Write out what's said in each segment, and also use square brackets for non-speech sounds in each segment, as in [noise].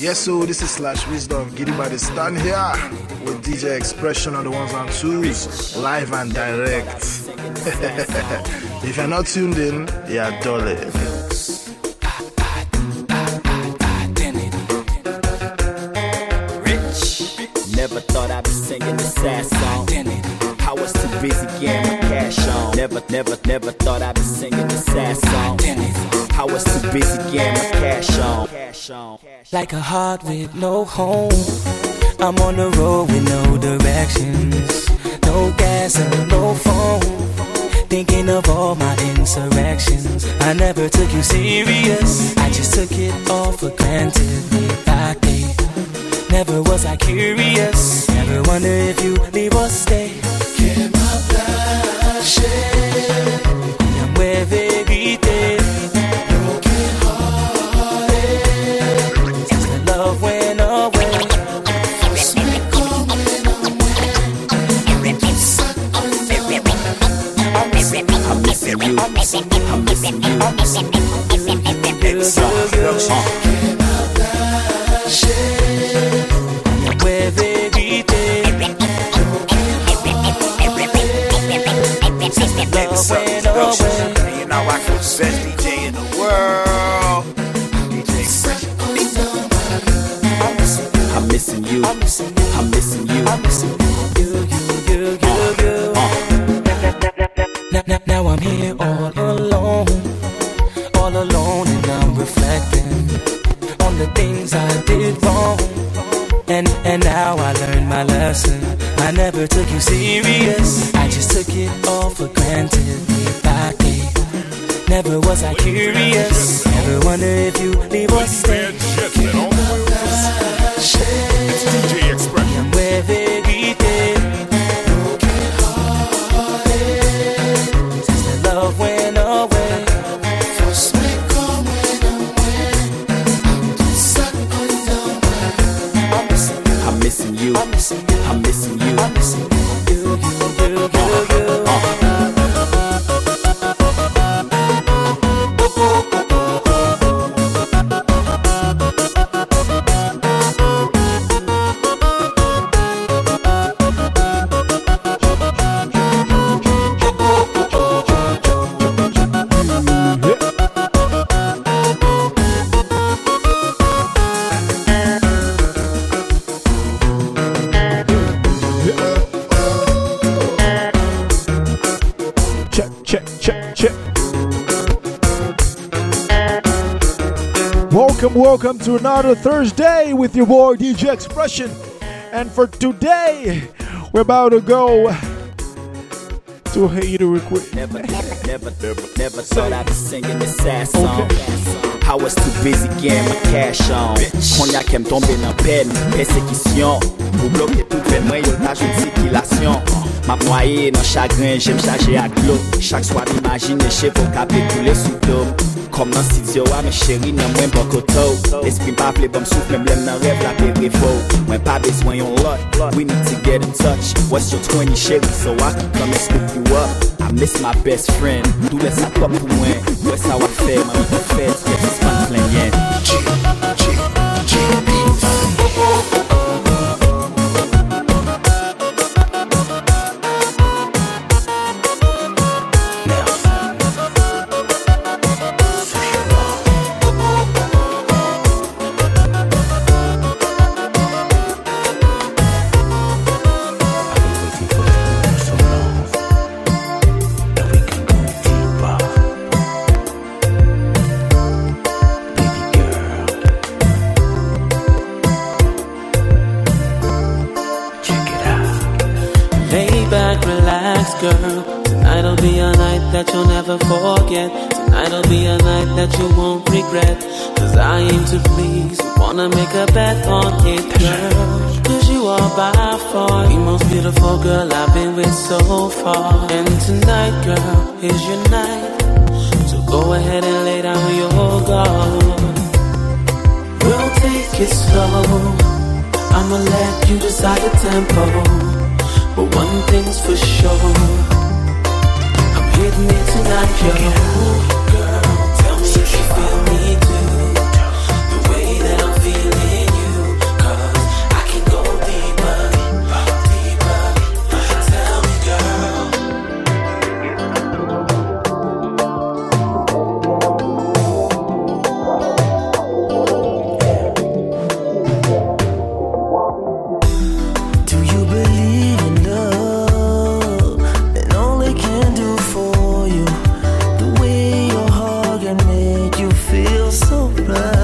Yes, so this is Slash Wisdom. Giddy by the stand here with DJ Expression on the ones and twos, live and direct. [laughs] if you're not tuned in, you're dulling. Never thought I'd be singing this sad song. I was too busy getting my cash on. Never, never, never thought I'd be singing this sad song. I was too busy getting. Like a heart with no home. I'm on the road with no directions. No gas and no phone. Thinking of all my insurrections. I never took you serious. I just took it all for granted. I day. Never was I curious. Never wonder if you leave or stay. Que m'attacher. I'm I'm missing you. I'm missing you. And now I learned my lesson. I never took you serious. I just took it all for granted. By day. Never was I curious. Never wonder if you leave or stay. Welcome, welcome to another Thursday with your boy DJ Expression. And for today, we're about to go to Hater Request. Never, never, never, never, never thought I'd be singing this sad song. I was too busy getting my cash on. Konya kem tombe nan pen, persekisyon Ou bloke tout pen mwen yo ta joun sikilasyon Ma mwaye nan chagren, jem chaje ak glo Chak swa m'imagine che pou kape koule sou dom Kom nan sidyo a ah, me cheri nan mwen bokoto L'esprim pa ple bom souf, men blem nan rev la pe revou Mwen pa bezwen yon lot, we need to get in touch. What's your 20 cheri so I can come and scoop you up I miss my best friend, lè sa top pou mwen. Wè sa wak fè, mami pou fè, yen. Never forget. Tonight'll be a night that you won't regret. Cause I aim to please. Wanna make a bet on it, girl. Cause you are by far the most beautiful girl I've been with so far. And tonight, girl, is your night. So go ahead and lay down your guard. We'll take it slow. I'ma let you decide the tempo. But one thing's for sure. Hitting it tonight, yo. soprar.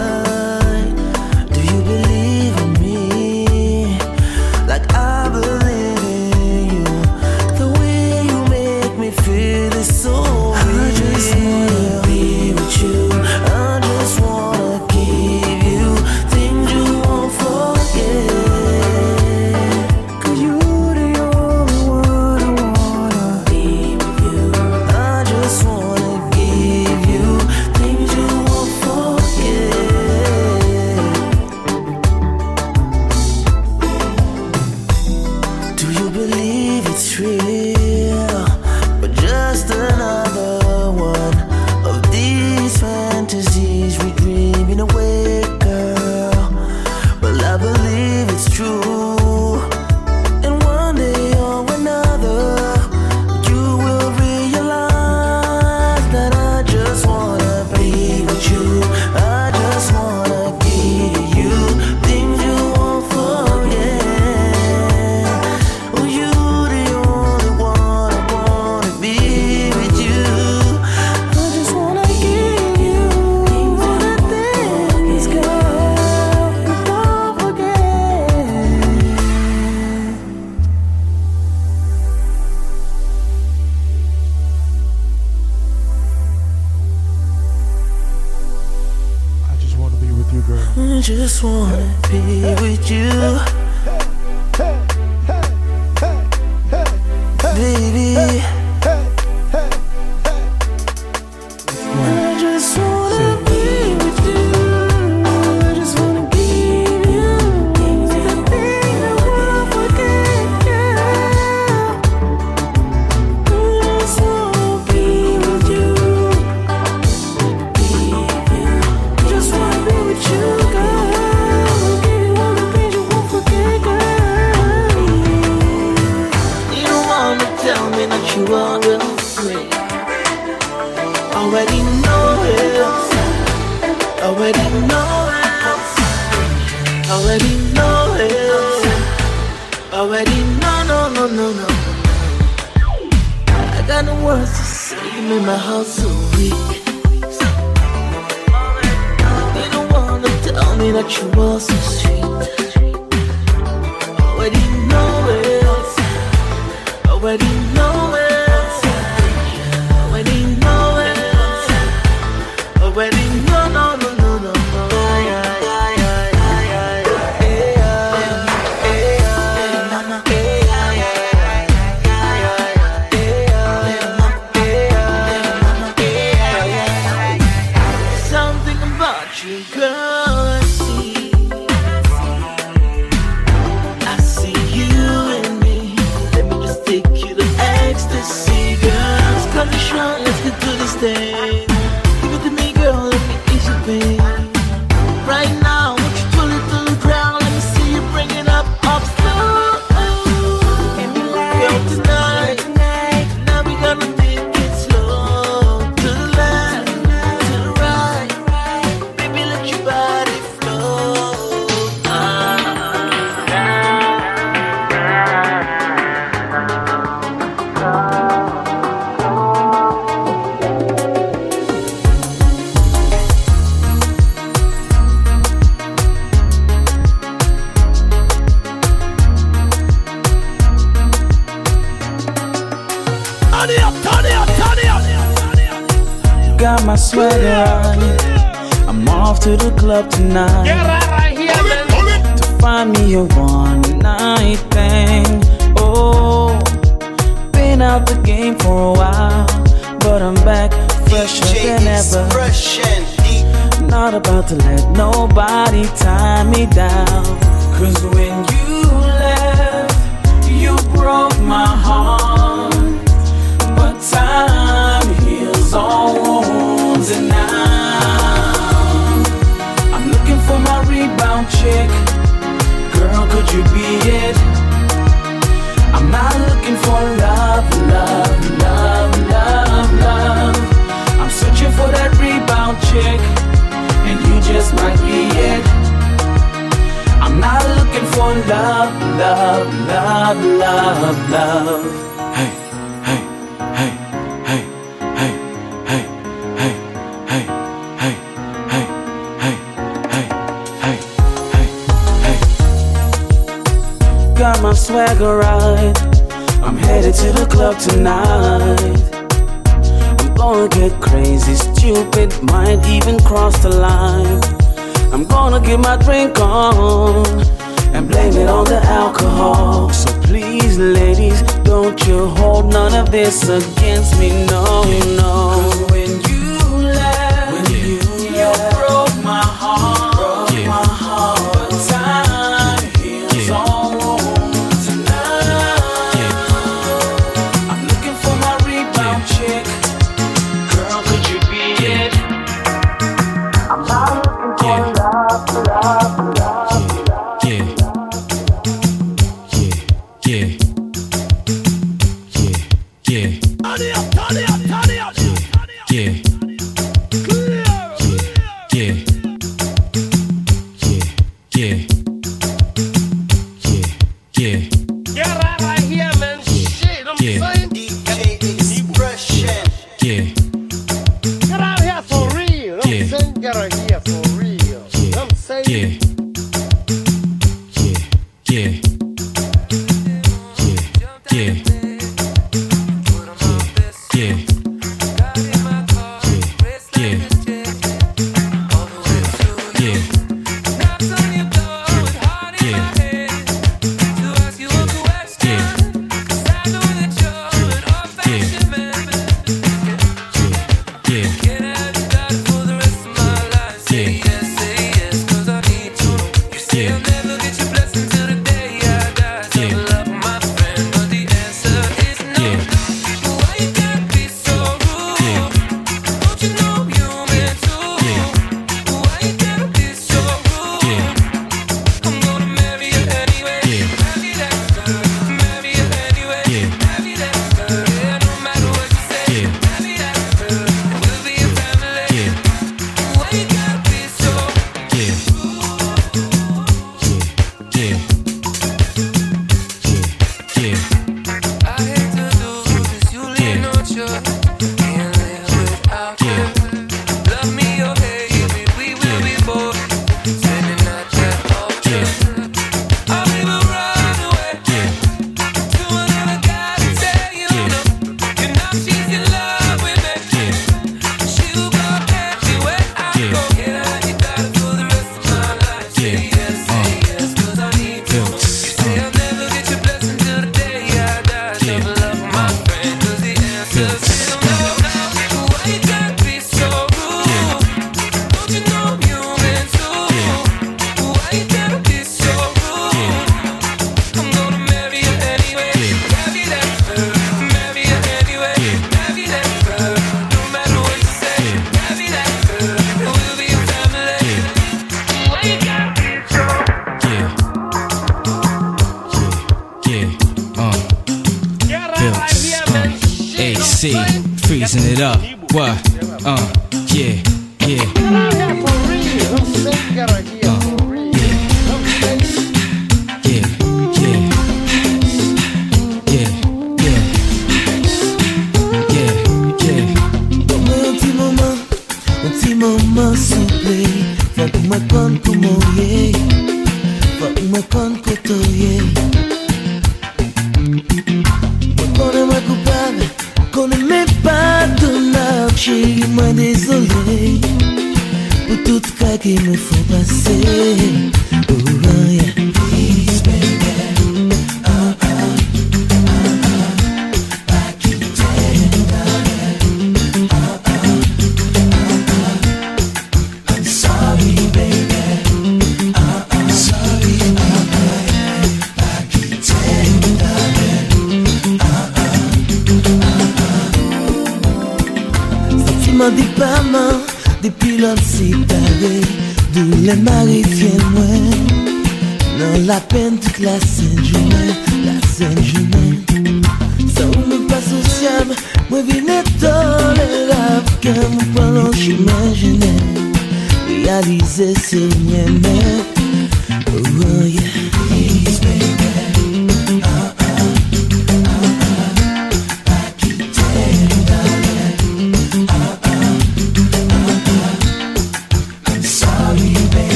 Yon denye chans pou m pale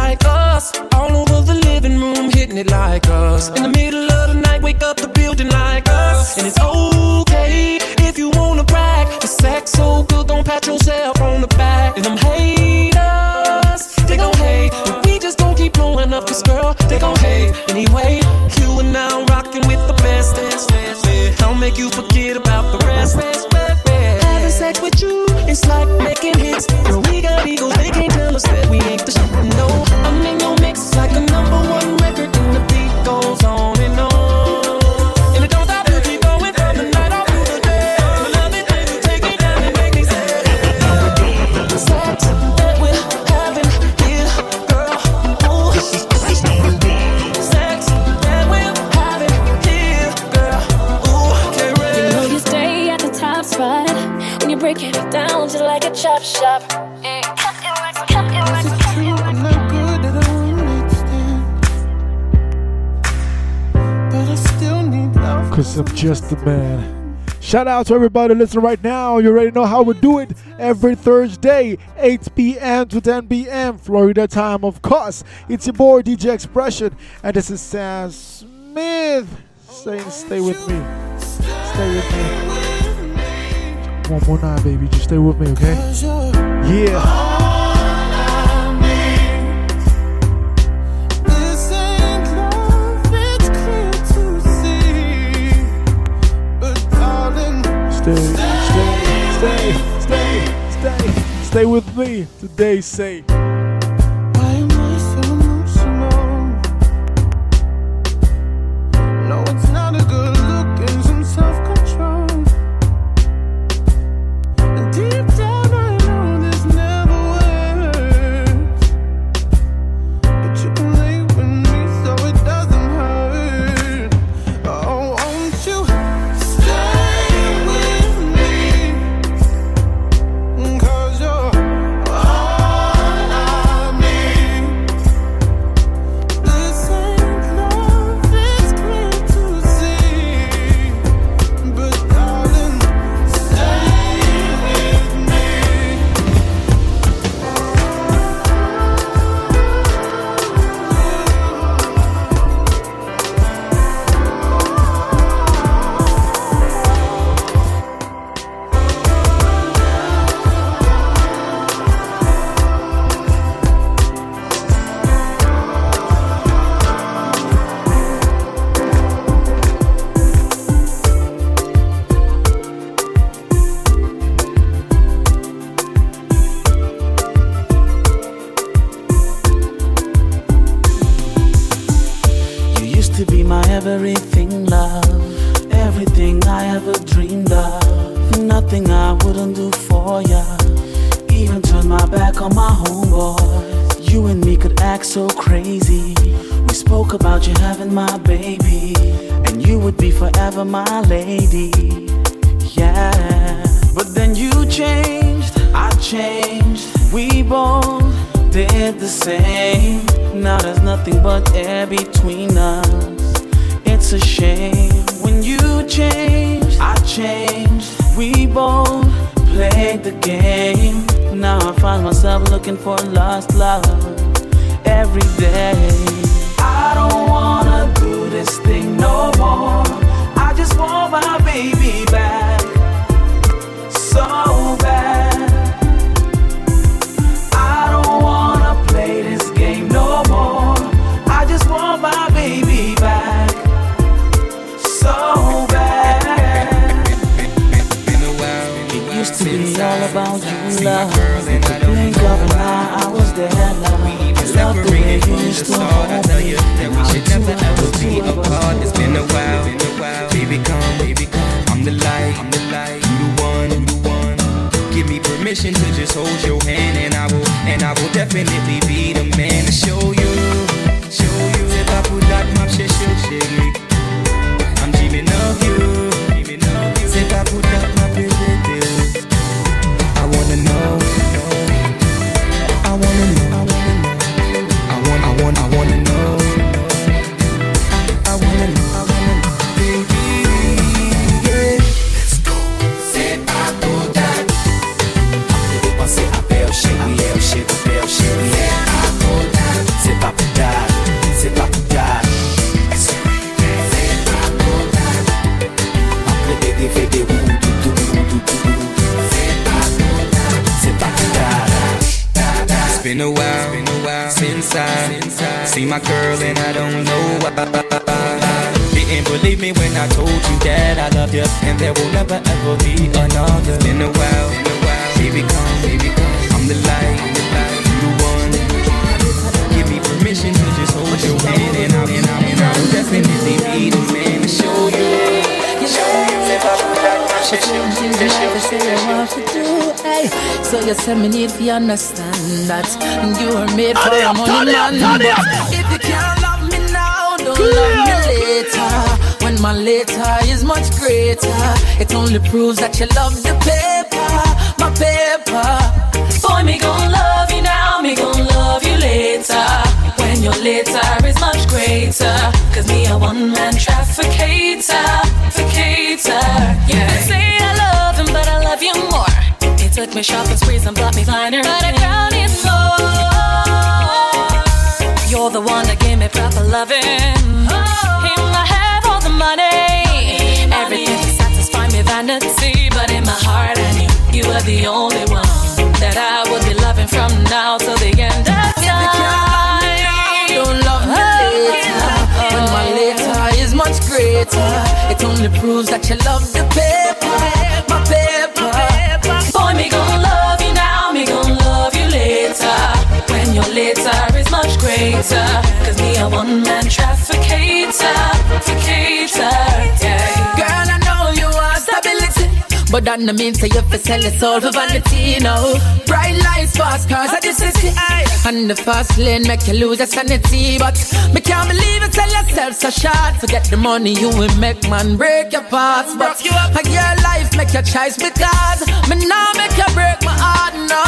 like us. All over the living room, hitting it like us. In the middle of the night, wake up the building like us. And it's okay if you wanna brag. The sex so good, don't pat yourself on the back. And them haters, they gon' hate. But we just gon' keep blowing up, cause girl, they gon' hate. Anyway, you and I rocking with the best. Don't make you forget about the rest. Having sex with you, it's like making hits. Girl, we got egos, they can't tell us that we ain't the Eh. up. True I'm not good? But I still need love. Cause I'm just a man. Shout out to everybody listening right now. You already know how we do it every Thursday, 8 p.m. to 10 p.m. Florida time, of course. It's your boy DJ Expression, and this is Sam Smith saying, Stay with me. Stay with me. 119, baby. Just stay with me, okay? Yeah. Stay, stay, stay, stay, stay, stay with me today. Say. So you say me need to understand that you are made for a money man. turn it up. But if you can't love me now, don't love me later. When my later is much greater, it only proves that you love the paper, my paper. Boy, me gon' love you now, me gon' love you later. When your later is much greater. Cause me a one man trafficator, trafficator. Yeah. You say I love him, but I love you more. Took me shopping sprees and bought me finer. But I crown is more. You're the one that gave me proper loving. Oh. Him, I have all the money. Everything to satisfy me vanity. But in my heart, I knew you were the only one that I would be loving from now till the end of time. Don't love me later. When my later is much greater, it only proves that you love the paper, my paper. Me love you now, me love you later. When your later is much greater. Cause me a one man trafficator, trafficator. Yeah. But that no mean say you fi sell your soul for vanity, no. Bright lights, fast cars, I just see eye. And the fast lane make you lose your sanity But me can't believe you sell yourself so short. Forget the money you will make, man, break your parts. But a your life make your choice because Me now make you break my heart, no.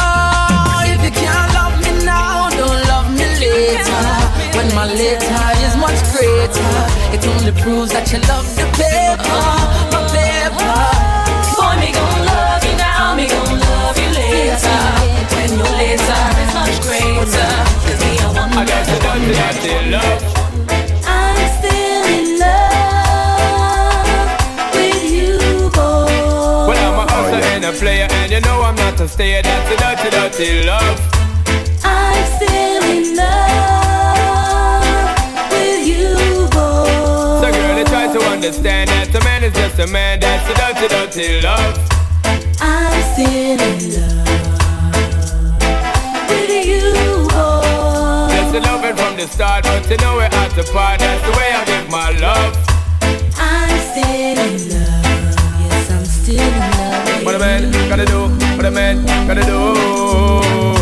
If you can't love me now, don't love me later. When my later is much greater It only proves that you love the paper greater. Cause me a one man love. I'm still in love with you, boy. Well, I'm a hustler and a player, and you know I'm not a stayer. That's a dirty, dirty love. I'm still in love with you, boy. So, girl, they try to understand that man is just a man. That's a dirty, dirty love. I'm still in love with you, boy. Just a the loving from the start, but you know we're at the part. That's the way I give my love. I'm still in love. Yes, I'm still in love. What a man gotta do, what a man gotta do.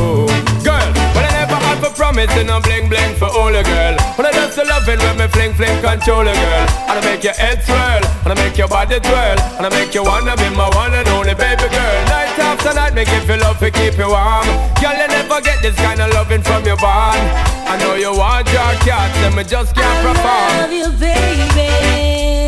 Promise and I'm bling bling for all a girl. When I just love it when me fling fling control a girl. And I make your head swirl, and I make your body twirl, and I make you wanna be my one and only baby girl. Night after night, make you feel love to keep you warm. Girl, you never get this kind of loving from your bond. I know you want your cat, and me just can't perform. Love you, baby.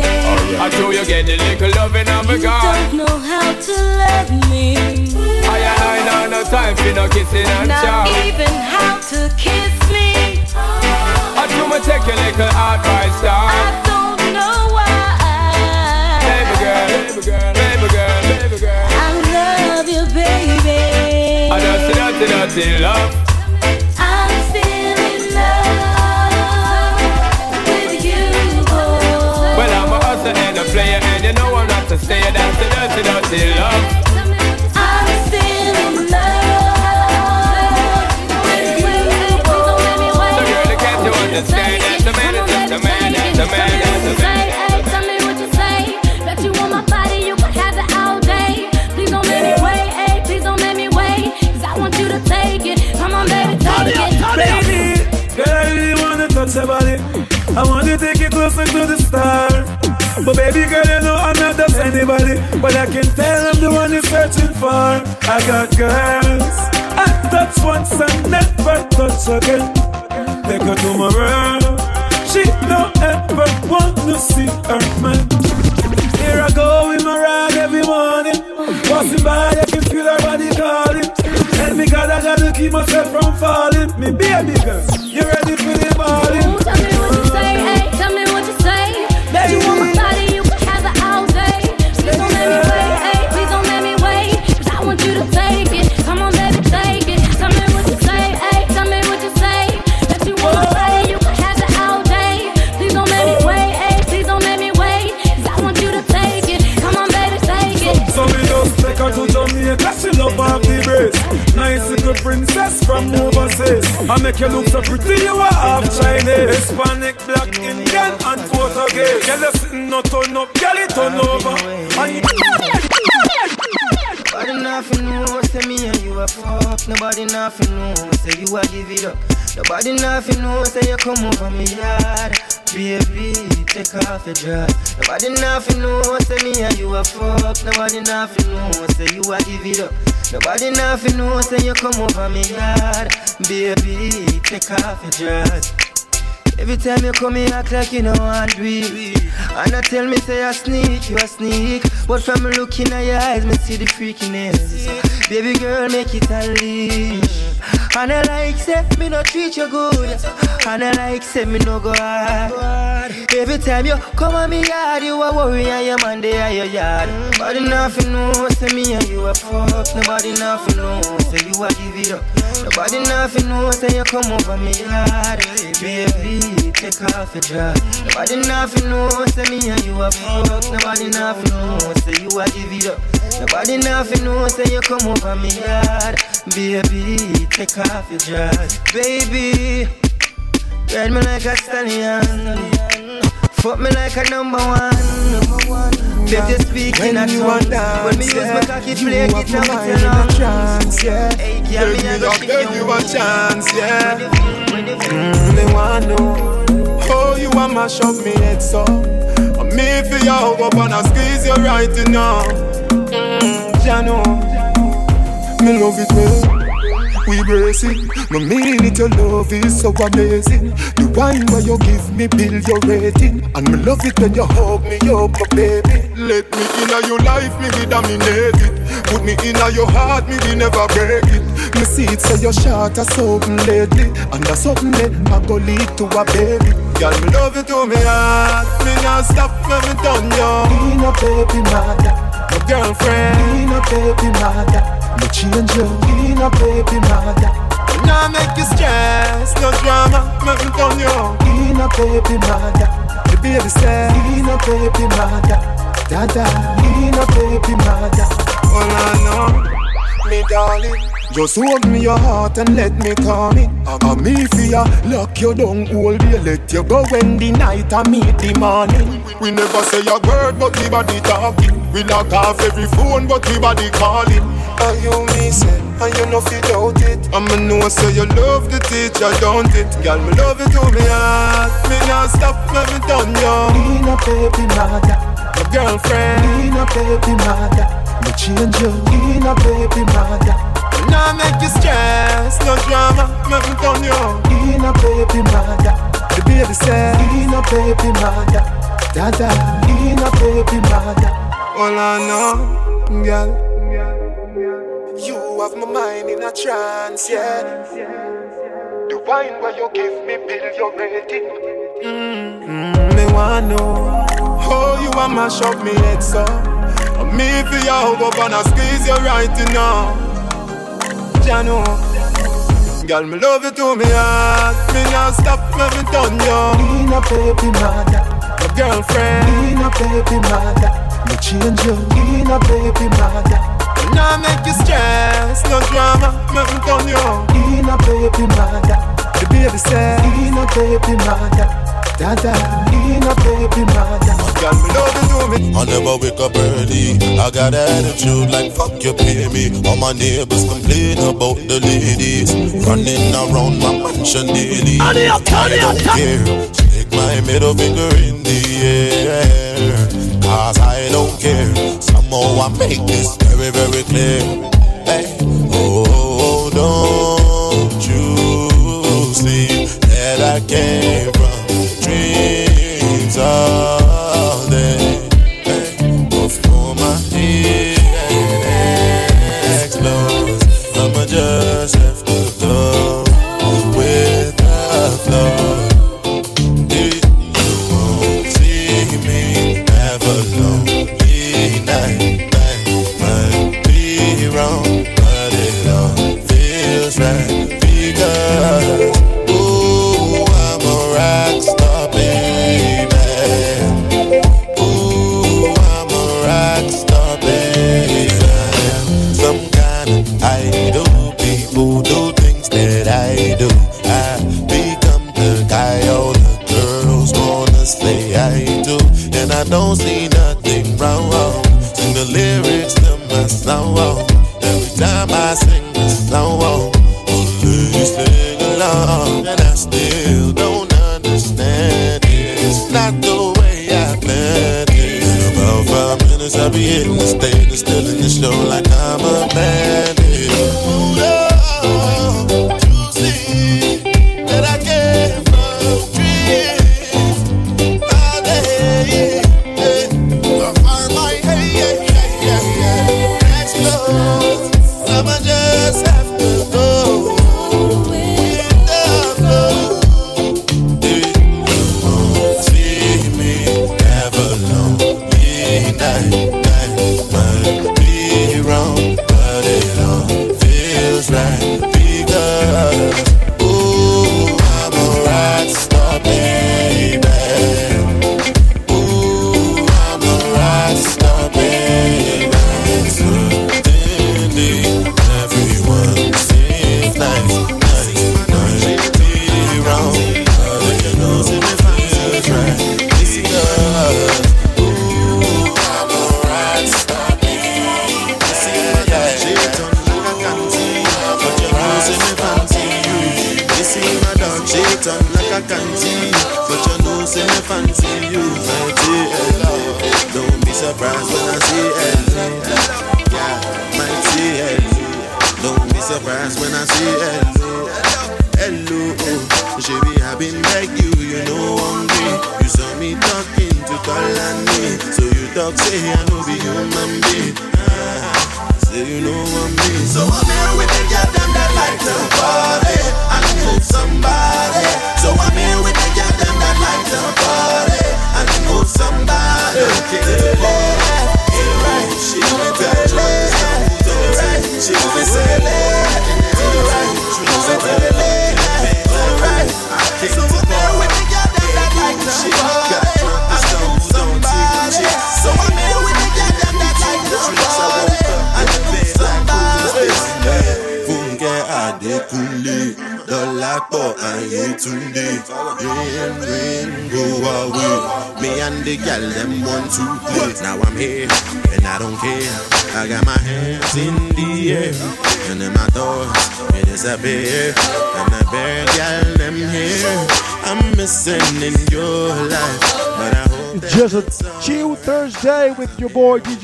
I know you get a little loving and me You don't know how to love me. I and I know no time for no kissing and Not chow. even how to kiss me. I do me take a little advice, dog. I don't know why. Baby girl, baby girl, baby girl, baby girl. I love you, baby. I just dirty, dirty love. Know I'm not to stay. That's the dirty, dirty love. Still in love with you. So girl, can't you understand that the man is just a man, that's a man, that's a man. Tell me what you say. Bet you want my body, you can have it all day. Please don't make me wait, hey, please don't make me wait. Cause I want you to take it. Come on, baby, take it. Baby, girl, I really wanna touch your body. I wanna take you closer to the stars. But baby girl, you know I'm not just anybody. But I can tell I'm the one you're searching for. I got girls. I touch once and never touch again. Take her to my room. She don't ever want to see her man. Here I go with my ride every morning. Passing by, I can feel her body calling. Tell me God, I gotta keep myself from falling. Me baby girl, you ready for the balling? Princess from overseas. I make you look so pretty, you are half Chinese. Hispanic, black, Indian, and Portuguese. Girl, you sitting no turn up, girl, it turn over. And Nobody nothing know, say me and you a fuck. Nobody nothing know, say you a give it up. Nobody nothing know, say you come over me yard. Baby, take off your dress. Nobody nothing know, say me and you a fuck. Nobody nothing know, say you a give it up. Nobody nothing know, say you come over me yard. Baby, take off your dress. Every time you come here, act like you know want do. And I tell me say I sneak, you a sneak. But from looking at your eyes, me see the freakiness. Baby girl, make it unleash. And I like say me no treat you good. And I like say me no go hard. Every time you come on me yard, you a worry and your man they are your yard. Nobody nothing know, say me and you a fuck. Nobody nothing know, say you a give it up. Nobody nothing know, say you come over me yard. Baby, take off your dress. Nobody nothing know, say me and you a fuck. Nobody nothing know, say you a give it up. Nobody nothing know, say you come over me yard. Baby, take off your dress. Baby, ride me like a stallion. Fuck me like a number one. Baby, you speak in a When you are tongue. When me use my cocky play you have guitar my mind in a trance, yeah. Hey, girl, me Girl, a me go love, shake girl, your you a chance, yeah. Mm, they want know how you a mash up me head so. And me for you up and I squeeze you right now. Mm, ya know, me love it. We it, no mean it, your love is so amazing. The wine where you give me, build your rating. And me love it when you hug me up, my baby. Let me in your life, me be dominate it. Put me in your heart, me be never break it. Me see it say you're short or something lately. And that's something that I go lead to a baby. Girl, me love you to me heart. Me not stop when me done you. Be no baby mother, my girlfriend. Be no baby mother, me change you. Be no baby mother. Nah make you stress, no drama, me done you. Be no baby mother, the baby say. Be no baby mother, dada. Be no baby mother. All I know, me darling. Just open me your heart and let me come in. I'm me for ya, lock you down all day, let you go when the night I meet the morning. We never say a word, but we body talking. We lock off every phone, but we body calling. And you me say, and you know fit doubt it. I'ma know say you love the teacher, don't it? Girl, me love it to me heart. Me not stop, me me done you. Me no baby mother, my girlfriend. Me no baby mother, me change you. Me no baby mother. Now make you stress, no drama, make me turn you. In a baby mother The baby say In a baby mother Dada. In a baby mother. All I know, girl. You have my mind in a trance, yeah. The wine where you give me, build your rating mm-hmm. Me wanna know. How you want mash up me head so. Me for you, go and squeeze you right now Jah know. Girl, me love you to me heart. Me not stop, me me done you. Me no baby mother, my girlfriend. Me no baby mother, me change you. Me no baby mother. Now make you stress, no drama, me me done you. Me no baby mother, the baby say. Me no baby mother. Dada, in a baby mother. Girl, me love you to me. I never wake up early. I got attitude like fuck you pay me. All my neighbors complain about the ladies running around my mansion daily. I don't care. Stick my middle finger in the air. Cause I don't care. Somehow I make this very, very clear. Hey, oh, don't you see that I came from?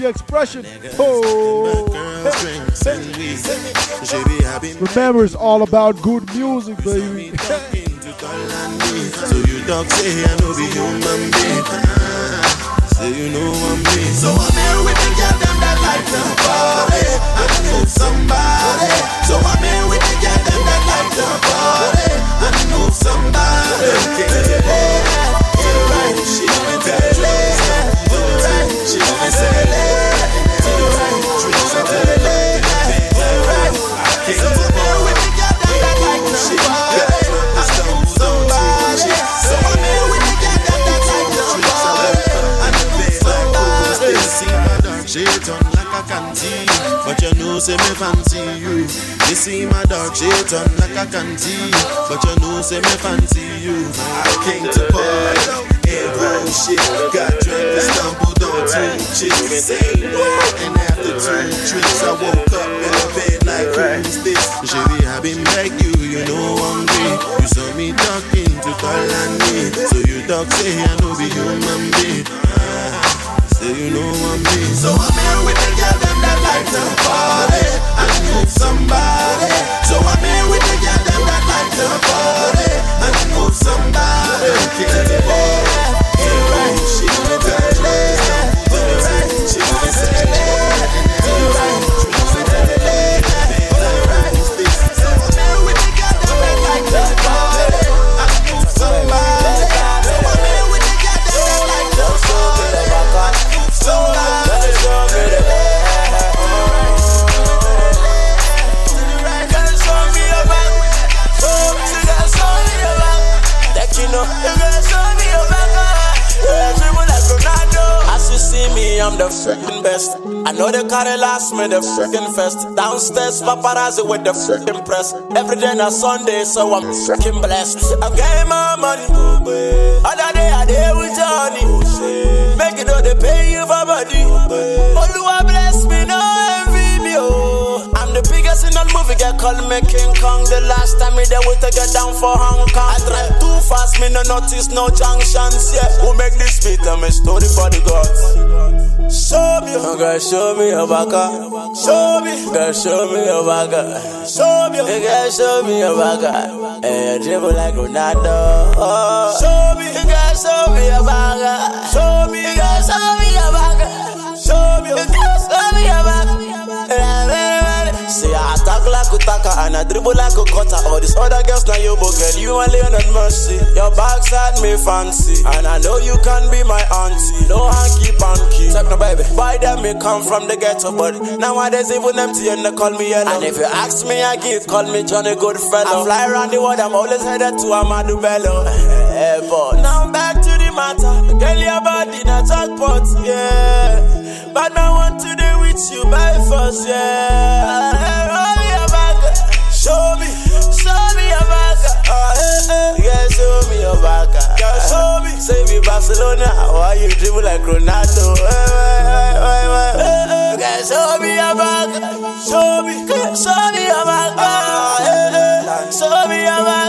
Boy Expression. Oh. Remember, it's all about good music, baby. So you dog say I know be human being. Say you know I'm me. So I'm here with the girl them that like to party and move somebody. So I'm here with the girl them that like to party and move somebody. Know say me fancy you. You see my dark shade on like a canteen, but you know say me fancy you. I came to party. And bullshit, got drunk and stumbled on two chicks. And after two drinks, I woke up in the bed like, who's this? Baby, I been back you, you know I'm great. You saw me talking to Kalani, so you talk say I know be human being. Say you know I'm me. So I'm here with the girl them that like to party and move somebody. So I'm here with the girl them that like to party and move somebody. To the to the right, she see me, I'm the freaking best. I know they carry last me the freaking fest. Downstairs, paparazzi with the freaking press. Every day na Sunday, so I'm freaking blessed. I get my money. Other day, I day with Johnny. Make it all they pay you for body. The biggest in that movie, get call me King Kong. The last time me there with to get down for Hong Kong. I drive too fast, me no notice no junctions, yeah. Who make this beat? Tell me story for the gods. Show me, oh girl, show me your baka. Ah. Show me, girl, show me your baka. Ah. Show me, hey, girl, show me your baka. Ah. Hey, you dribble like Ronaldo. Oh. Show me, girl, show me your baka. Show me, girl, show me your baka. Show me, girl, show me your baka. See, I talk like Utaka and I dribble like a cutter. All these other girls now you girl, you only on mercy. Your backside me fancy, and I know you can be my auntie. No hanky panky, check no baby. By them me come from the ghetto, but nowadays even empty and they call me yellow. And if you ask me again, call me Johnny Goodfellow. I fly around the world, I'm always headed to Ahmadu Bello. [laughs] Hey, but now back to the matter. Girl, your body na jackpot, yeah. But I want to do with you by force, yeah. Hey. Show me your back. Ah. Girl, show me. Say me Barcelona, why you dribble like Ronaldo? Hey, hey, hey, hey, hey. Girl, show me your back. Ah. Show me, show me your hey, ah. hey. Show me your back.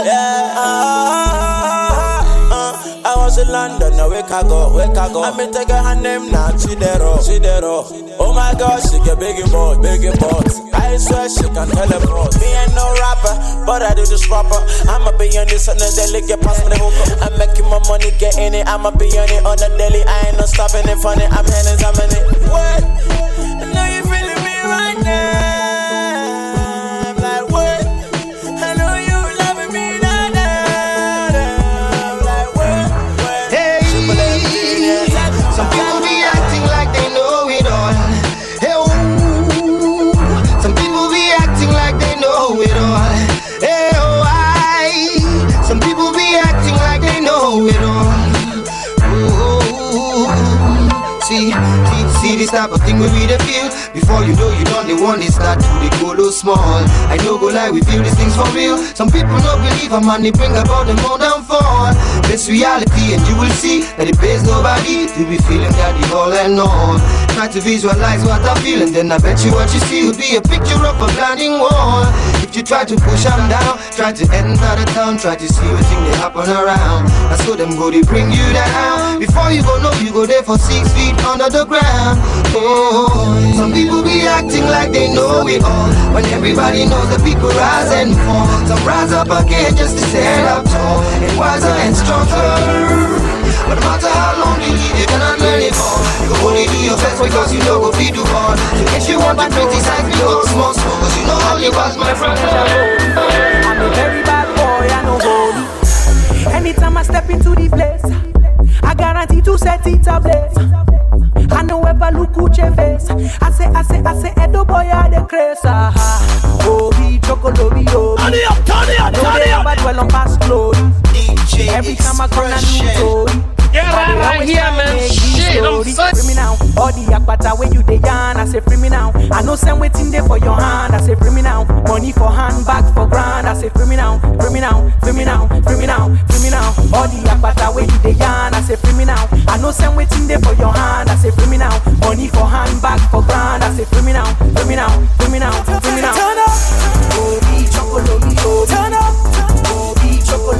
In London, now where I go, where I go. I me take her hand name now, Chidero, Chidero. Oh my God, she get big and bold, big and bold. I swear she can teleport. Me ain't no rapper, but I do this proper. I'ma be on this on the daily, get past me the hookah. [laughs] I'm making my money, getting it. I'ma be on it on the daily. I ain't no stopping it, funny. I'm handling something it. What? Type of thing we really feel. Before you know you don't the one they start to the go small. I know go lie, we feel these things for real. Some people don't believe man they bring about them own downfall. This reality and you will see that it pays nobody to be feeling that the all and all. Try to visualize what I feel and then I bet you what you see will be a picture of a blinding wall. If you try to push them down, try to enter the town, try to see what thing they happen around. I saw them go they bring you down. Before you go know you go there for six feet under the ground. Oh, some people be acting like they know it all. When everybody knows that people rise and fall. Some rise up again just to stand up tall and wiser and stronger. But no matter how long you live, you cannot learn it all. You can only do your best because you know go feed you on. So if you want to criticize me, go small, small, cause you know all you was my friend. I'm a very bad boy, I know. Anytime I step into the place, I guarantee to set it ablaze. I know ever look who your face. I say, I say, I say, Edo boy, I the craze. Ah, Obi, chocolobi, obi. Turn it up, turn it up, turn it up. ever dwell on past glory. Every time I come a new story. Get But they right always here, try man. make this Shit, I'm story. such- Free me now. All the akbata where you dey yarn, I say free me now. I know send waiting there for your hand, I say free me now. Money for hand, bag for grand, I say free me now. Free me now, free me now, free me now, free me now. All the akbata where you dey yarn, I say free me now. I know send waiting there for your hand, I say free me now. Money for hand, bag for grand, I say free me now, free me now, free me now, free me now. Turn up, Obi chocolomi, Obi. Turn up, Obi chocolomi,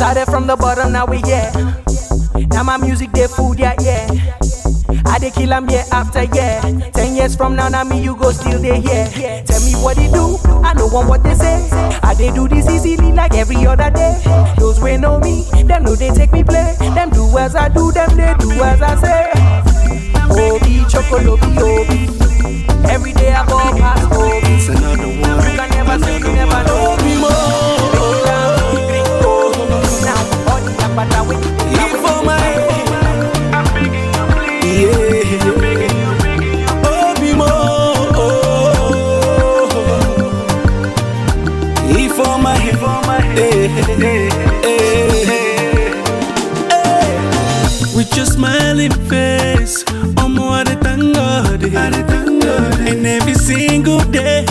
Started from the bottom, now we yeah. Now my music, they food, yeah, yeah. I dey kill 'em year after year. Ten years from now, now me you go still dey here. Tell me what they do, I know one what they say. I they do this easily like every other day. Those way know me, them know they take me play. Them do as I do, them they do as I say. Obi chocolobi obi. Every day I go past Obi. It's another one. You can never say you never know me more. The apata for my Yeah. Obi mo. He for my, for my. With your smiling face, God, eh. I God. And every single day,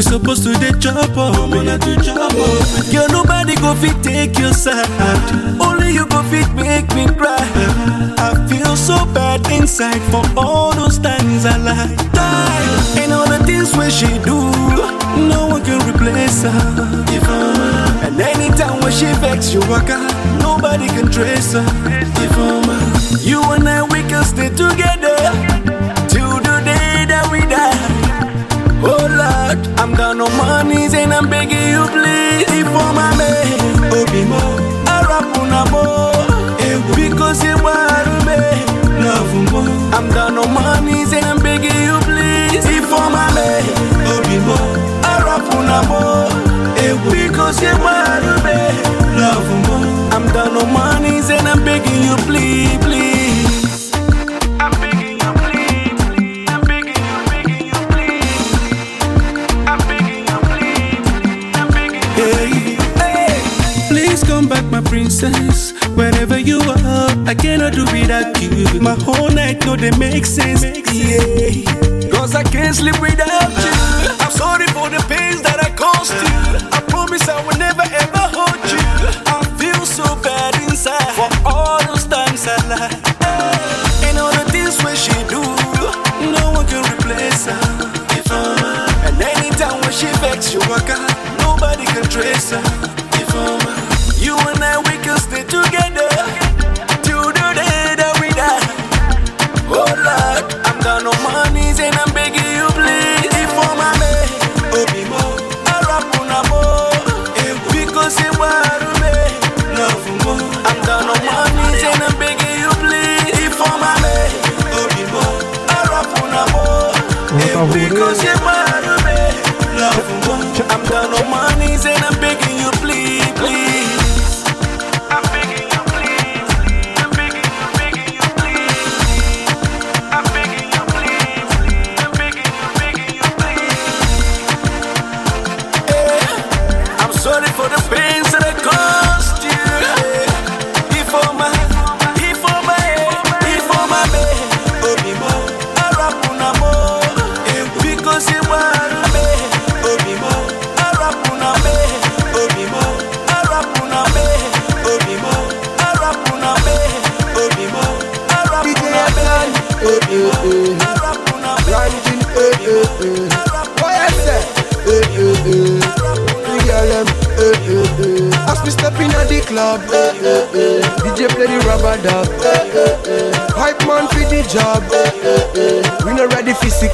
we supposed to dey chop up, oh, Omo, na to chop up. Girl, nobody go fit take your side, only you go fit make me cry. I feel so bad inside for all those times I lied, died, and all the things when she do, no one can replace her. If I'm and anytime when she vex you walk out, nobody can trace her. If I'm you and I we can stay together On my knees and I'm begging you please. If I'm a man, Obimo, Arapuna mo, eh, because you want me, love mo. I'm on my knees and I'm begging you please. If I'm a man, Obimo, Arapuna mo, eh, because you want me, love mo. I'm on my knees and I'm begging you please, please. Princess. Wherever you are, I cannot do without you. My whole night, no, they make sense. Yeah, cause I can't sleep without you. I'm sorry for the pains that I caused you. I promise I will never ever hurt you. I feel so bad inside for all those times I lied. And all the things when she do, no one can replace her. If I'm and anytime when she vex you walk out, nobody can trace her. Because you want me, love. I'm down on my knees and I'm begging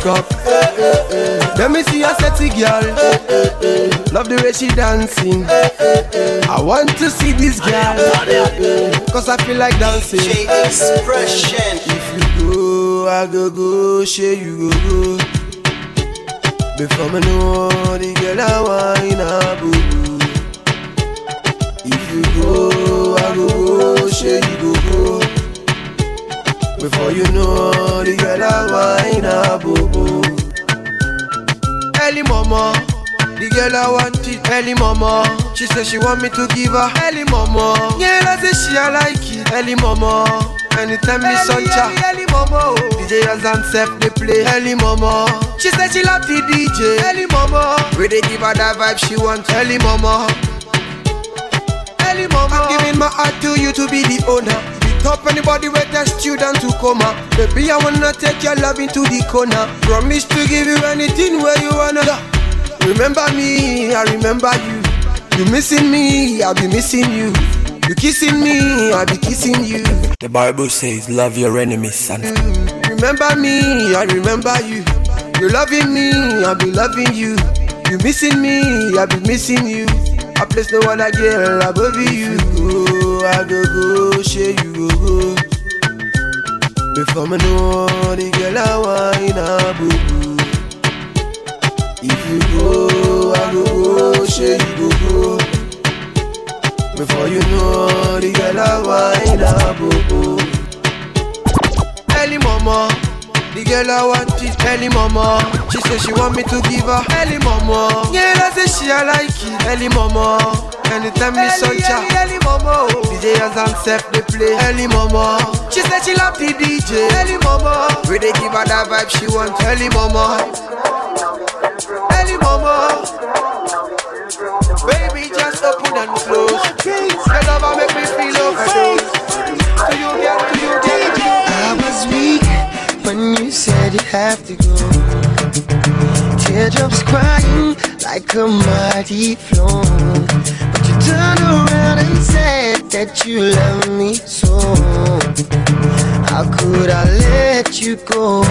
up, eh, eh, eh. Let me see a sexy girl. Love the way she dancing. I want to see this girl. Cause I feel like dancing. Expression. If you go, I go go, share you go go. Before me know the girl I wine a boo boo. Mama, the girl I want it. Early mama, she said she want me to give her. Early mama, yeah, I say she I like it. Early mama, anytime me suncha. Early mama, oh. DJ and self they play. Early mama, she said she love the DJ. Early mama, we they give her that vibe she want. Early mama, early mama, I'm giving my heart to you to be the owner. Up anybody with a student to coma. Baby, I wanna take your love into the corner. Promise to give you anything where you wanna. Remember me, I remember you. You missing me, I'll be missing you. You kissing me, I'll be kissing you. The Bible says, love your enemies and mm, Remember me, I remember you. You loving me, I'll be loving you. You missing me, I'll be missing you. I place no other girl above you. Go, I go go, share you go go. Before me know the girl I wine a boo boo. If you go, I go go, you go go. Before you know the girl I a boo boo. Early mama, the girl I want it. Early mama, she say she want me to give her. Early mama, yeah, I say she I like it. Early mama, anytime me suncha. Early mama, DJ and self they play. Early mama, she say she love the DJ. Early mama, we they give her that vibe she want. Early mama, early mama. Baby, just open and close. Your love make me feel overdose. Do you get, do you get, I was weak when you said you have to go. Teardrops crying like a mighty flow. But you turned around and said that you love me so. How could I let you go?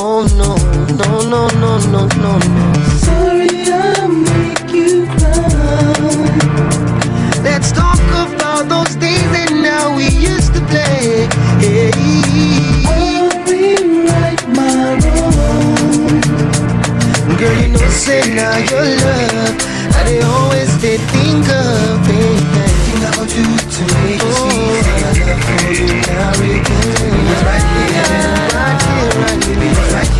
Oh no, no, no, no, no, no, no. Sorry, I make you cry. Let's talk about those days and now we used to play. Hey. I'll rewrite my wrong. Girl, you know, say now your love. I they always did think of, baby. Think about you to make oh. you see that I love for you now again. Right here,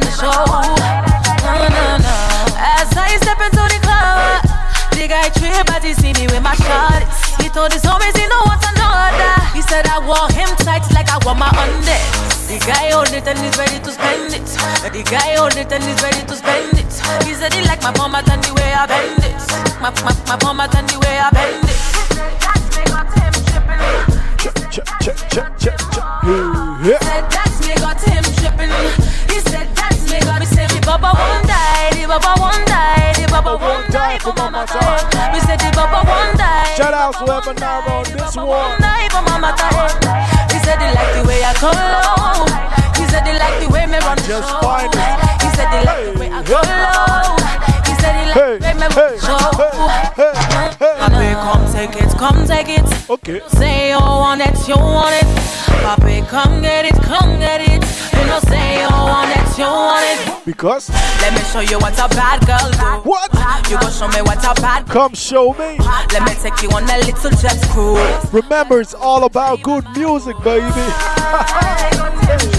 like the way me run the show. No, no, no. As I step into the club, the guy trip but he see me with my shot. He told his homies he know what's another. He said I want him tight like I want my undies. The guy hold it and he's ready to spend it. The guy hold it and he's ready to spend it. He said he like my format and the way I bend it. My, my, my format and the way I bend it. That's me got him tripping. Check, check, check, check, check. He said that's me got him die for mama die. We said the baba won't die. Shout out to whoever now on this one. die for mama. He said they like the way I go low. He said they like the way me run the Just show. He said they like the way I go low. He said he like the way me run the show. Come take it, come take it. Okay. Say you want it, you want it. Papi, come get it, come get it. You know, say you want it, you want it. Because Let me show you what a bad girl do. What? You go show me what a bad come show me. Let me take you on a little jet cruise. Remember, it's all about good music, baby. [laughs]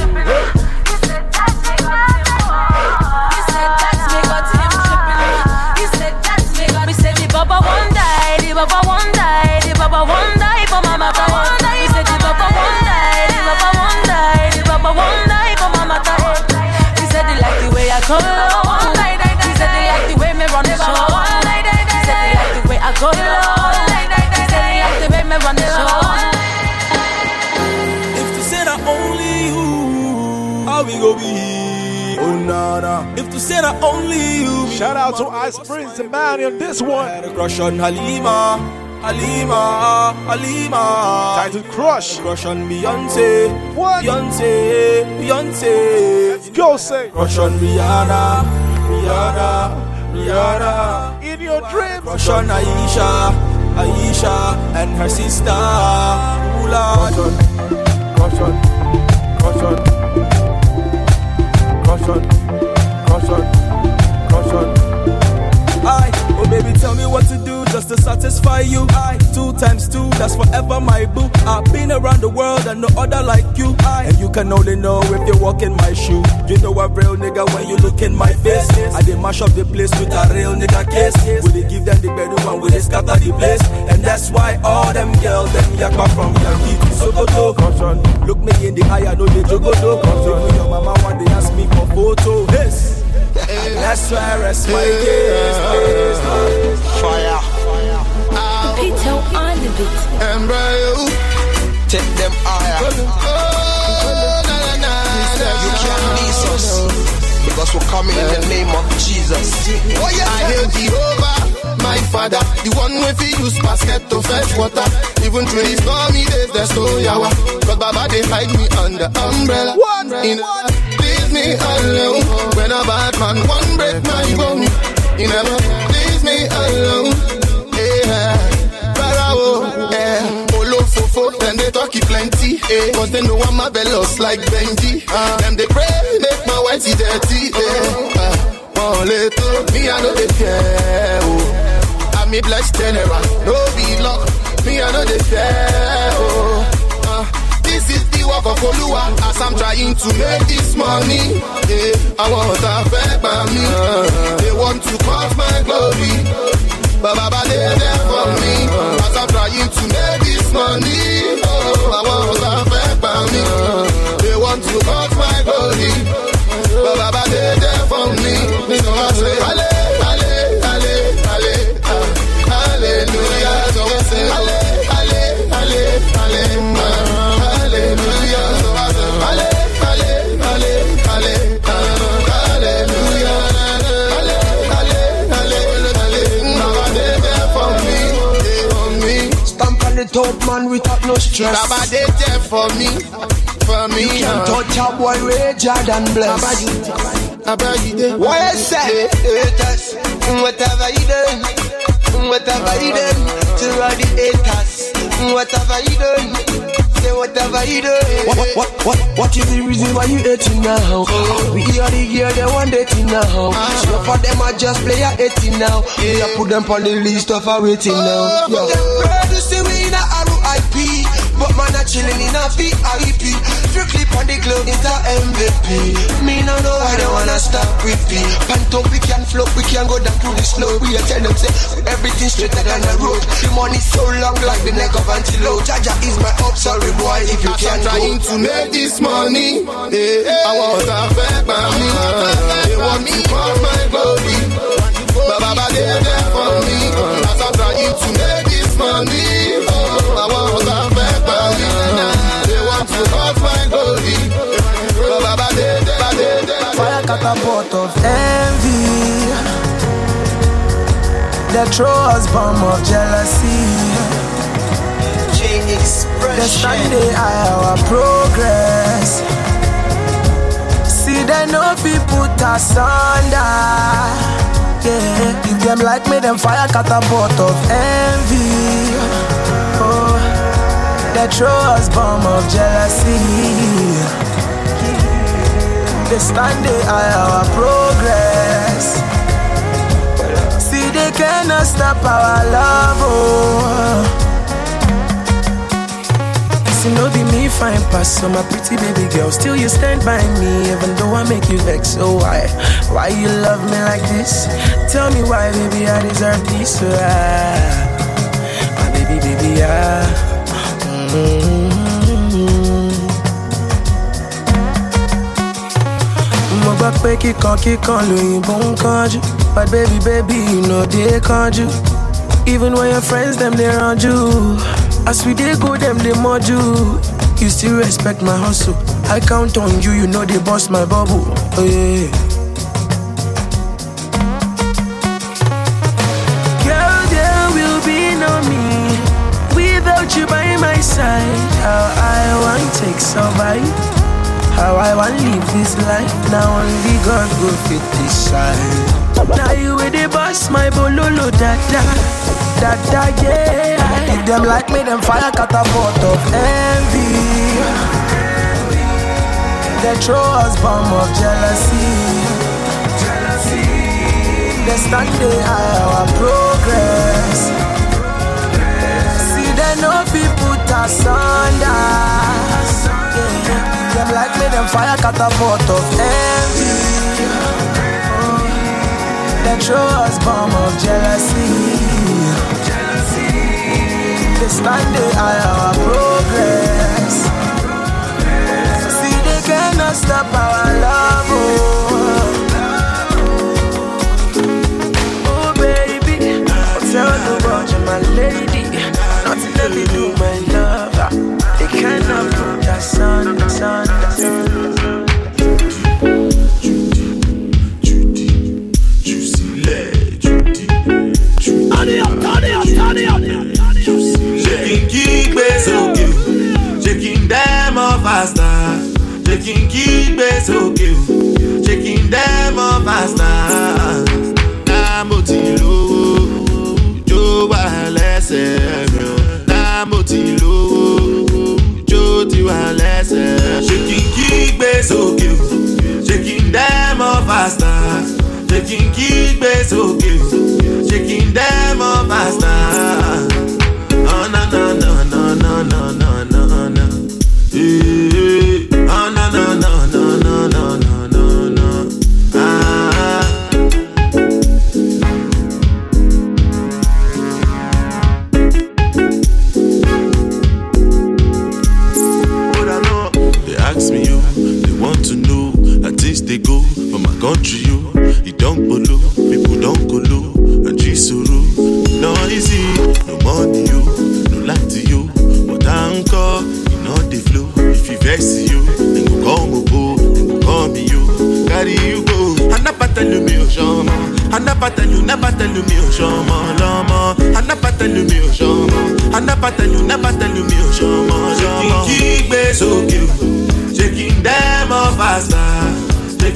to Ice Prince, the man on this one. Had a crush on Halima. Halima, Halima. Title Crush. Crush on Beyonce. What? Beyonce, Beyonce. Go say. Crush on Rihanna, Rihanna, Rihanna. In your dreams. Crush on Aisha, Aisha, and her sister. Ooh, Lord. Crush on, crush just to satisfy you. I, two times two, that's forever my boo. I've been around the world and no other like you. I, and you can only know if you walk in my shoe. You know a real nigga when you look in my face. I did mash up the place with a real nigga case. Will they give them the bedroom and will they scatter the place? And that's why all them girls, them yakba from Yankee to Sokoto. Look me in the eye, I know they jogodo. Even your mama one day ask me for photo. Yes. [laughs] And that's why I rest my case. Fire. Pito on the beat. Embryo. Take them higher. You can't miss us. Because we're coming in the name of Jesus. Oh, yes, I hail Jehovah, my father. The one with you use basket to fetch water. Even through the stormy days, there's no yawa. Cause Baba, they hide me under umbrella. One, in leave me alone. When a bad man one break my bone, he never leaves me alone. Fofo, then they talk it plenty. Eh. Cause they know I'm a marvelous like Benji. Uh, them they pray, make my whitey dirty. Eh. Uh, one little, me I know they care. Oh. I'm a blessed general, no be luck. Me I know they care. Oh. Uh, this is the work of Oluwa as I'm trying to make this money. Yeah, I want to affect by me. They want to cut my glory. But Baba, they there for me as I'm trying to make this money. Oh, I want to affect by me. They want to cut my glory. But Baba, they On man without no stress. Baba, they there for me, for me. You can uh. touch a boy rager than bless. Baba, you, Baba, you there. What you say? haters, whatever you done, whatever you done, to all the haters, whatever you done, say whatever you done. What, what, what, what is the reason why you hating now? We hear the year they want dating now. So for them I just play a 18 now. We a put them on the list of a waiting now. Yo. Them proud to see we in a RIP, but man a chilling in a VIP. Strictly on the club into MVP. Me no know why they wanna stop with me. Pant up we can float, we can go down to the slope. We a tell them say everything straighter than the road. The money so long like the neck of antelope. Jaja is my up, sorry boy if you can't go. trying to make this money, yeah, I want to affect by me. They want to cut my glory, Baba they there for me. As I'm trying to make this money, oh, That throw us bomb of jealousy. The stand they eye our progress. See they know fi put us under Yeah, if them like me them fire catapult of envy. Oh, that throw us bomb of jealousy. They stand they eye our progress. Cannot stop our love. Oh. See no be me fine pass so my pretty baby girl. Still you stand by me even though I make you vex. So why, why you love me like this? Tell me why, baby I deserve this. So ah, my baby, baby ah. Mm-hmm. mo gbọ́ pé kíkan kíkan lóyìnbó ń kánjú but baby baby you know dey you. even when your friends them they dey you. as we dey go them they mọ́jú you You still respect my hustle. I count on you, you know they bust my bubble. Oh yeah. Girl, there will be no me without you by my side. How I want take survive. How I want live this life. Now only God go fit decide. Now you with the boss, my bololo dada, dada yeah. If them like me, them fire catapult of envy. They throw us bomb of jealousy. They stand they eye our progress. See they know people put us under. Yeah. Them like me, them fire catapult of envy. They throw us bomb of jealousy. They stand they eye our progress. See they cannot stop our love. Oh, oh baby, tell nobody my lady. Nothing that they do, my lover. They cannot put us on, on, on. kí n kí gbé sókè o. Ṣé kí n dẹ́mọ̀ pásítà? Náà mo ti lówó jó wà lẹ́sẹ̀ mi o. Náà mo ti lówó jó ti wà lẹ́sẹ̀ ṣé kí n kí gbé sókè o? Ṣé kí n dẹ́mọ̀ pásítà? Ṣé kí n kí.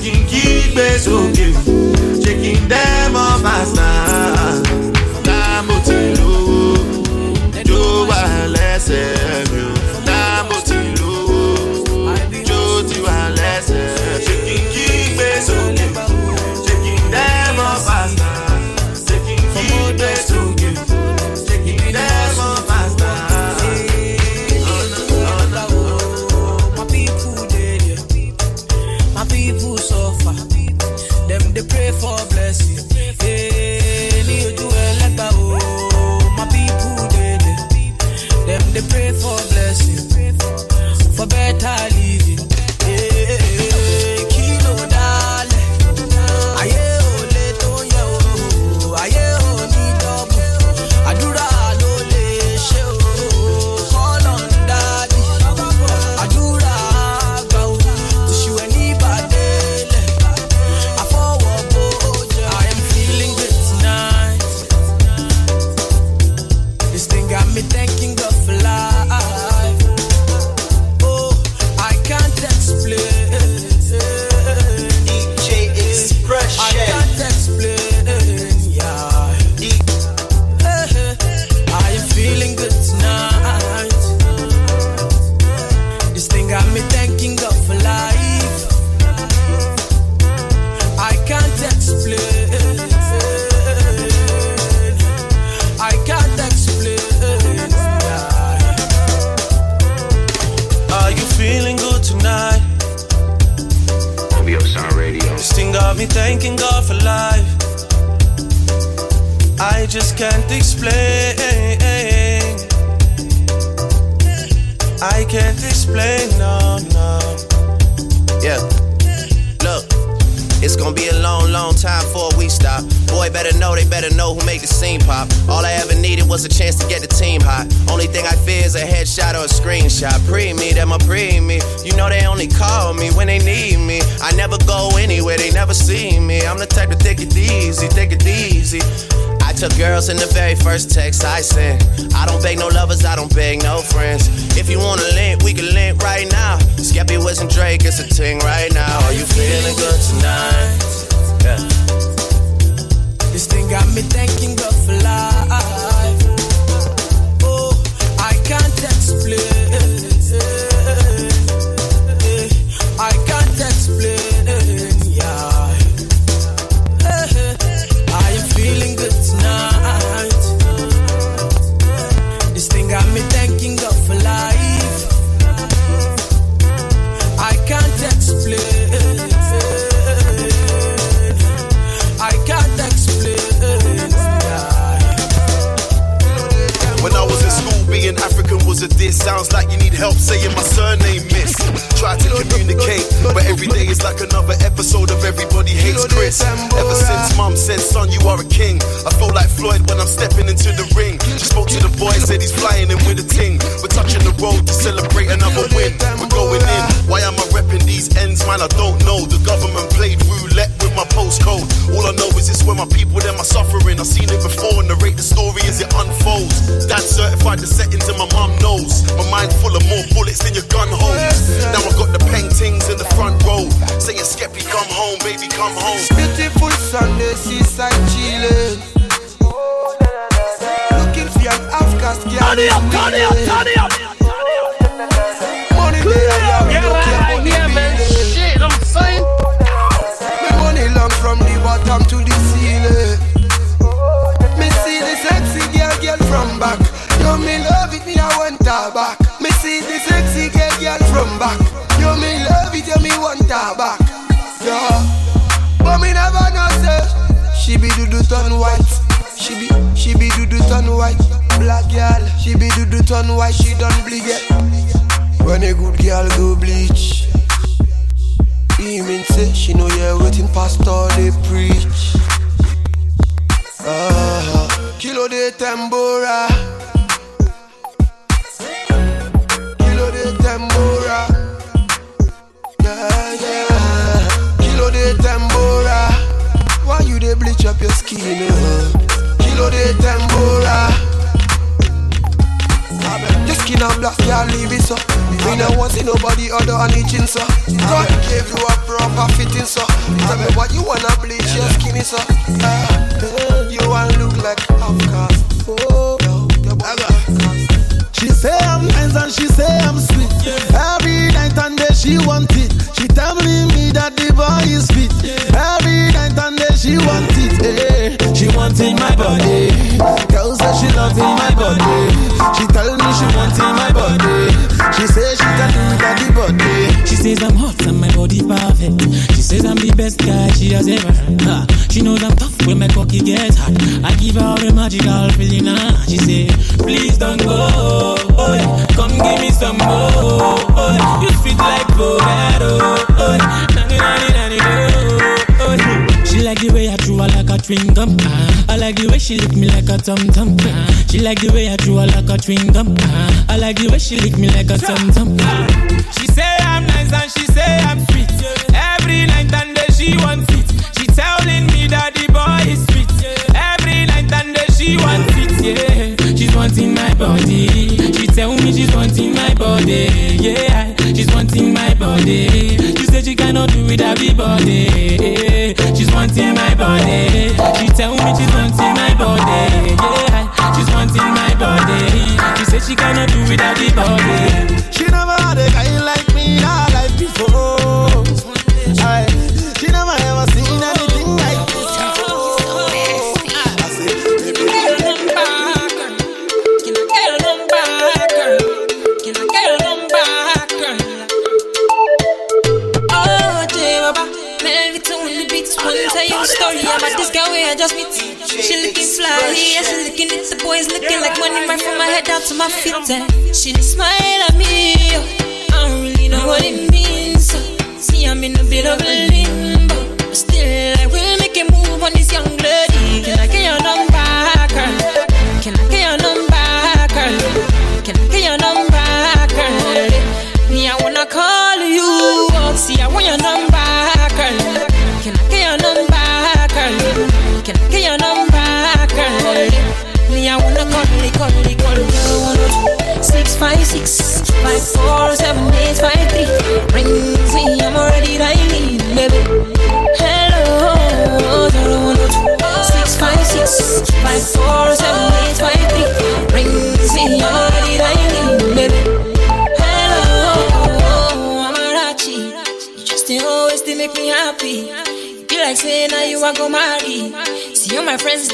kí n kí gbé. Took girls in the very first text I sent. I don't beg no lovers, I don't beg no friends. If you wanna link, we can link right now. Skepta, Wiz, and Drake, it's a ting right now. Are you feeling good tonight? Yeah. This thing got me thinking of life. Oh, I can't explain. A diss. Sounds like you need help saying my surname. Try to communicate, but every day is like another episode of Everybody Hates Chris. Ever since mum said, son, you are a king. I feel like Floyd when I'm stepping into the ring. Just spoke to the boy, said he's flying in with a ting. We're touching the road to celebrate another win. We're going in. Why am I repping these ends, man? I don't know. The government played roulette with my postcode. All I know is it's where my people, them are suffering. I've seen it before, narrate the story as it unfolds. Dad certified the settings and my mum knows. My mind full of more bullets than your gun holds. Now I got the paintings in the front row. Saying, Skepta, come home, baby, come home. Beautiful Sunday, seaside chilling. Looking for an half-caste girl. Turn it up, turn it up, turn it up. Money there, yeah, we Yeah, don't care man, money yeah, man, feeling. shit, I'm saying. Me money long from the bottom to the ceiling. Me see the sexy girl, girl from back. Yo, me love it, me I want her back. Me see the sexy girl, girl from back. Yo, me love it, yo, me want her back. Yeah, but me never know say she be do do turn white. She be, she be do do turn white. Black girl, she be do do turn white. She done bleed it. When a good girl go bleach. He mean say she know you're waiting pastor they preach. Ah, kilo de tambora. They bleach up your skin? Uh? Kilo de tambora. Your skin and black can't leave it so Me no want see nobody other than itching so God gave you a proper fitting so Tell me what you wanna bleach your skin so uh, You tum tum. She like the way I chew her like a chewing gum. I like the way she lick me like a tum tum. Ah.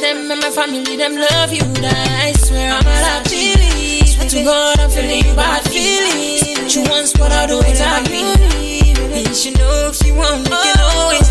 Them and my family, them love you. That I swear I'm not happy. Swear to God, I'm feeling bad feelings. But you once what I do exactly. And she know if you want, you can oh. always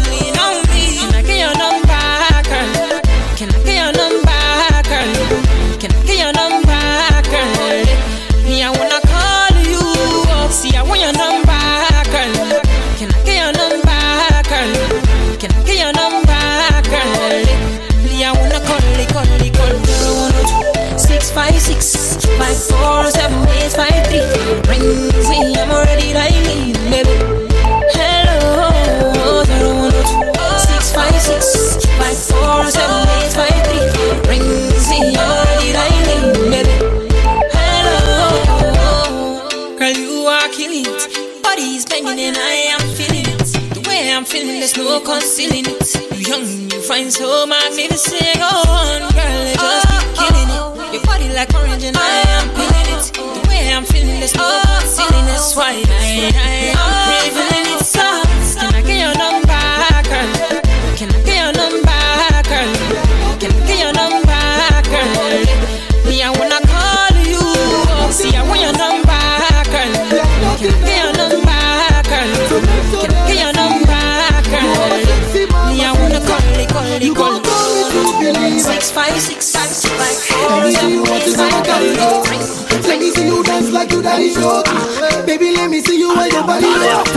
no concealing it. You young, you find so magnificent. Go on, girl, you just keep oh, killing it. Oh, oh. Your body like orange and I am feeling it. The way I'm feeling, there's no concealing. That's why I, I am Six five six six five four seven eight five three. Let me see you dance like you daddy oh. show. Baby, let me see you when your body up.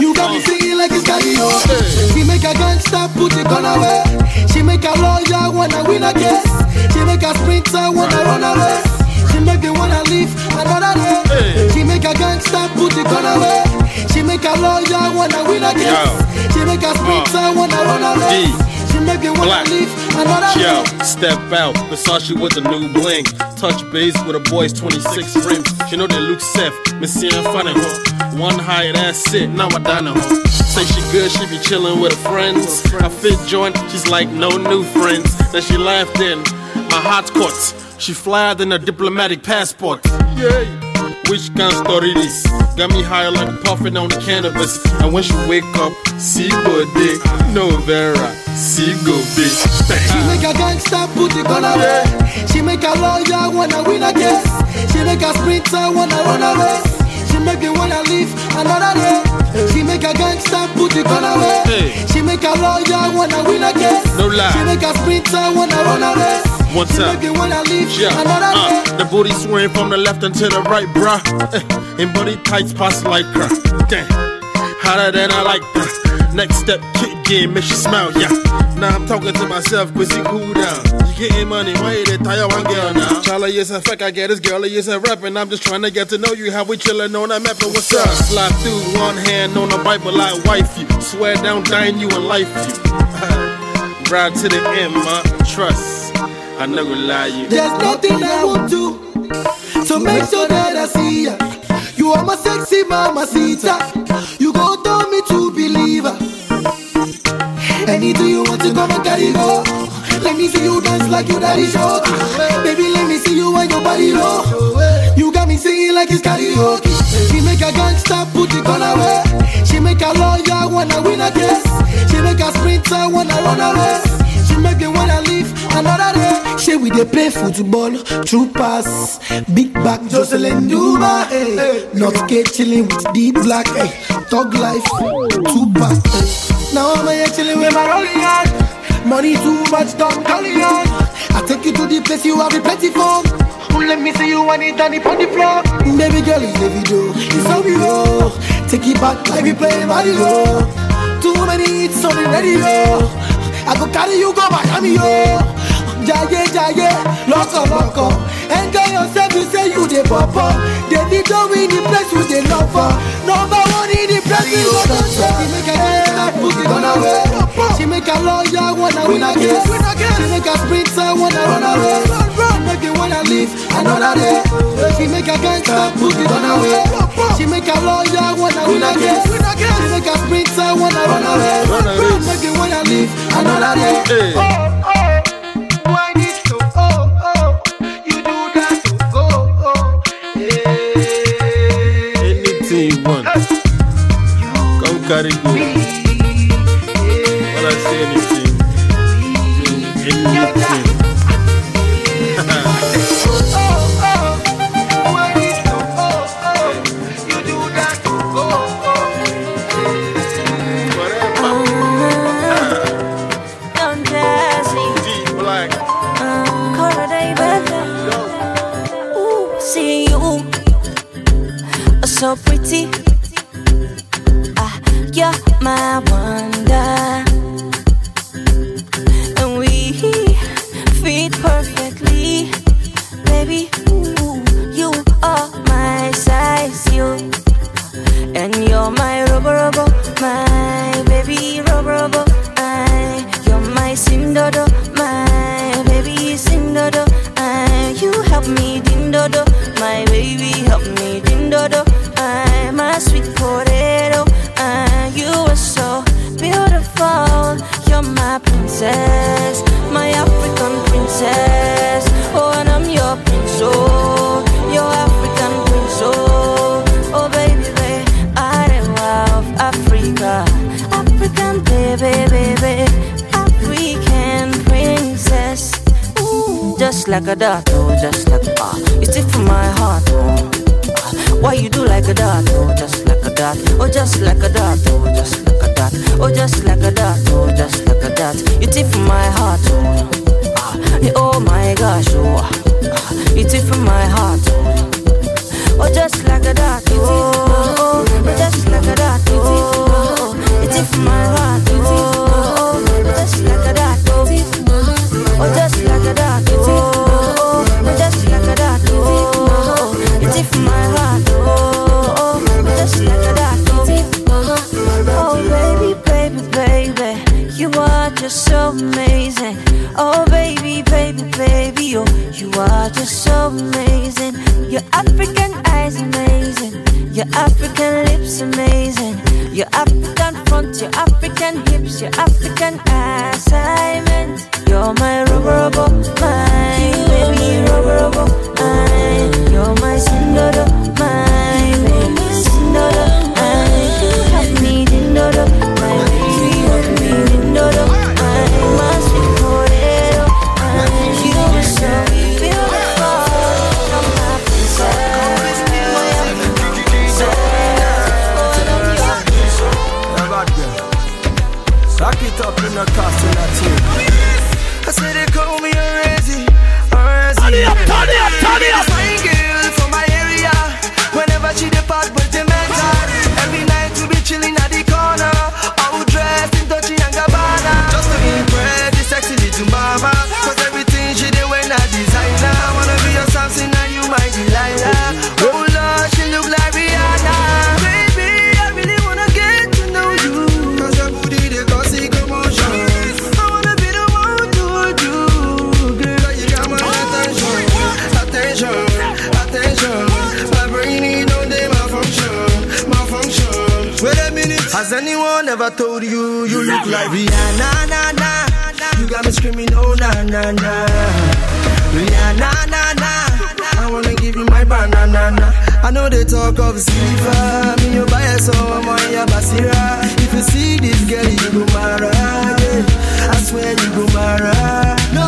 You got me singing like it's karaoke. Oh. She make a gangster put the gun away. She make a lawyer wanna win a case. She make a sprinter wanna run away. She make me wanna leave another day. She make a gangster put the gun away. She make a lawyer wanna win a case. She make a sprinter wanna run away. She make me wanna Black. leave another Yo, step out, Versace with a new bling. Touch base with a boy's 26 rims. You know that look safe, me seeing fun in her. One high, that's it, now I dine her. Say she good, she be chilling with her friends. I fit joint, she's like no new friends. Then she laughed in my hot courts. She flyed in a diplomatic passport. Yay! Which kind of story this? Got me high like puffing on the cannabis. And when she wake up, see body, no vera, see go bitch. She make a gangster put the gun away. She make a lawyer wanna win a case. She make a sprinter wanna run away. She make me wanna leave another day. She make a gangster put the gun away. She make a lawyer wanna win a case. No lie. She make a sprinter wanna run away. One time. make me wanna leave Yeah, uh, the booty swaying from the left and to the right, bruh. Eh, and body tights pass like her. Damn, hotter than I like her. Next step, kick game, make you smile, yeah. Now I'm talking to myself, cause he cool down. You getting money, why you they tire one girl now? Charlie is a fuck, I get this girl, he is a rap, and I'm just trying to get to know you. How we chillin' on that map, and what's up? Slide through one hand on the Bible, I wife you. Swear down, dying you and life you. [laughs] Ride to the end, my trust. I never lie you. There's nothing I won't do. So make sure that I see ya. You are my sexy mama Sita. You go tell me to believe her. Anything you want to come and carry go. Let me see you dance like you daddy show. Baby, let me see you on your body low. You got me singing like it's karaoke. She make a gangster put the gun away. She make a lawyer wanna win a case. She make a sprinter wanna run away. She make me wanna leave another day. She we dey play football, true pass, big back, Jocelyn Duma, eh. Not get chilling with deep black, eh. Thug life, Tupac, eh. Now I'm here chilling with my rolling on. Money too much, don't call on. I take you to the place you have the plenty fun. Let me see you on it on the floor. Baby girl, it's the video, it's how we. Take it back like we play Mario. Too many hits on the radio. I go carry you go Miami, yo. Jaye, jaye, loco, loco. Enjoy yourself, you say you the papa. The video in the place with the lover. Number one in the place with the dancer. She make a gangster put it on away. She make a lawyer wanna win a case. She make a sprinter wanna run away. She make you wanna live another day. She make a gangster put it on her way. She make a lawyer wanna win again. She make a sprinter wanna run away. Make you wanna live another day. Oh, oh. Why this so? Oh, oh. You do that so? Oh, oh. Anything you want. Come carry go. My wonder. And we fit perfectly. Baby, ooh, you are my size. You. And you're my rubber rubber, my baby rubber rubber. I, you're my sindodo, my baby sindodo. I, you help me dindodo, my baby help me princess, my African princess. Oh, and I'm your prince, oh, your African prince, oh, oh baby, baby. I love Africa, African baby, baby, African princess. Ooh, just like a dot, oh, just like ah, you stick to my heart, oh. Why you do like a dot, oh, just like a dot, oh, just like a dot, oh, just like a dot, oh, just like a dot, oh, just like a dot. You tip my heart, oh, oh my gosh, oh, ah, you tip my heart, oh. Oh, just like a dot, oh, oh, oh, just like a dot, oh, oh, oh, it's in my heart, so amazing, your African eyes amazing, your African lips amazing, your African front, your African hips, your African assignment. You're my rubber my baby rubber my. You're my sindodo, anyone ever told you you look like Rihanna? Na, na. You got me screaming, oh na na na. Rihanna, na na. I wanna give you my banana. na. I know they talk of silver. Me, you buy a so I'm on your basira. If you see this girl, you go mara. Yeah. I swear you go mara. No,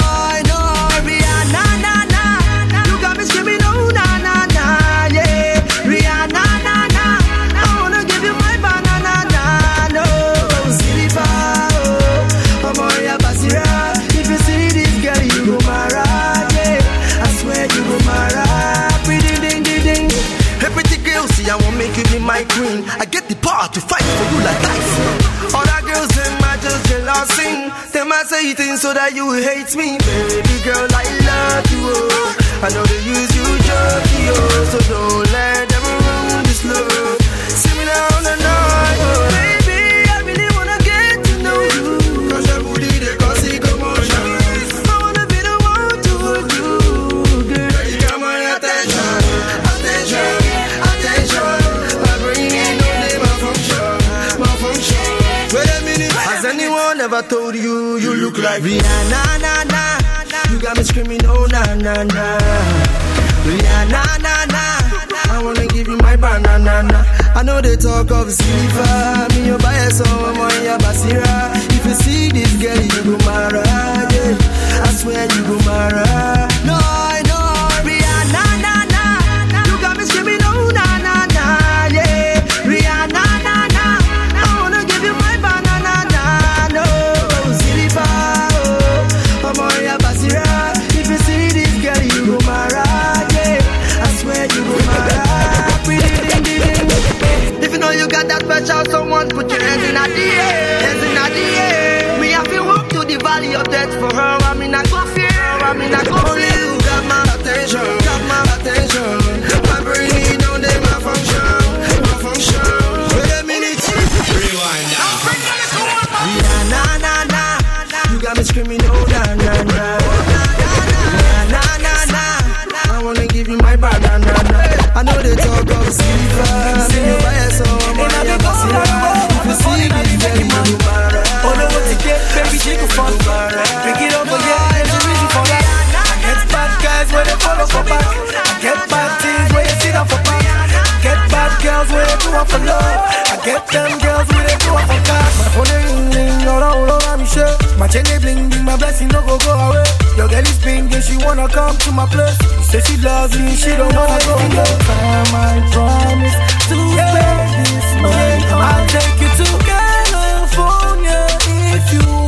like. Other girls, them I just jealousy. Them I say things so that you hate me. Baby girl, I love you. Oh. I know they use you jockey, oh. So don't let them ruin this love. Never told you you look like Rihanna, na na. You got me screaming, oh na na na. Rihanna, na na. I wanna give you my banana. na. I know they talk of silver. Me you buy a oh, song, I'm on your basira. If you see this girl, you go mara. Yeah. I swear you go mara. No, for her. I mean, I go fear, I mean, I go Only you got my attention, got my attention. My brain no day, my function, my function. Wait a minute, rewind now. Rihanna, na na, you got me screaming, oh na na na. Na na na, I wanna give you my banana. I know they talk of silver. Girls where they do it for love. I get them girls with a do it for cash. My phone ring ring, all all over me shit. My chain bling bling, my blessing no go go away. Your girl is pinging, she wanna come to my place. She say she loves me, she don't wanna go away. Time I promise to spend this money. I'll take you to California if you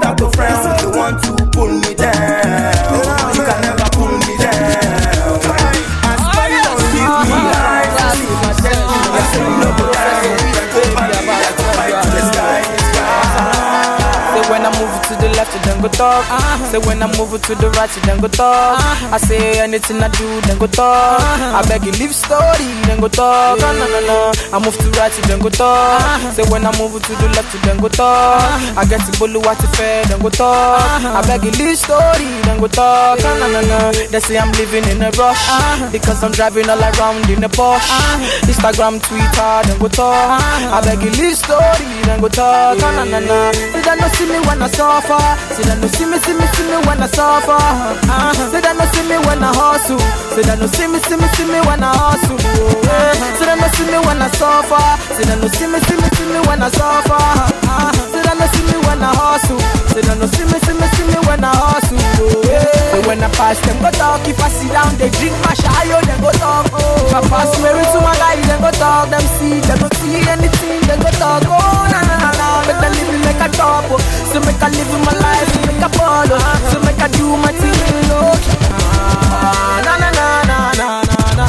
left, then go talk. Uh-huh. Say when I move to the right, then go talk. Uh-huh. I say anything I do, then go talk. Uh-huh. I beg you leave story, then go talk. No, no, no, no. I move to right, then go talk. Say when I move to the left, then go talk. I get to bolu what fair, then go talk. I beg you leave story, then go talk. No, no, no, no. They say I'm living in a rush because I'm driving all around in a Porsche. Instagram, Twitter, then go talk. I beg you leave story, then go talk. No, no, no, no. Say they no see me when I suffer. Say they no see me, see me, see me when I suffer. Uh, say they no see me when I hustle. Say they no see me, see me, see me when I hustle. Uh, say they no see me when I suffer. Say they no see me, see me, see me when I suffer. Uh, no see me when I hustle. They no see me, see me, see me when I hustle. Say when I pass them go talk. If I sit down, they drink my shayo, then go talk. If I pass Mary to my guy, then go talk. Them see, they don't see anything, then go talk. Oh na na na na, make them live make a top. oh. So make I live my life, make a follow. So make I do my thing. Ah, Na na na na na na na.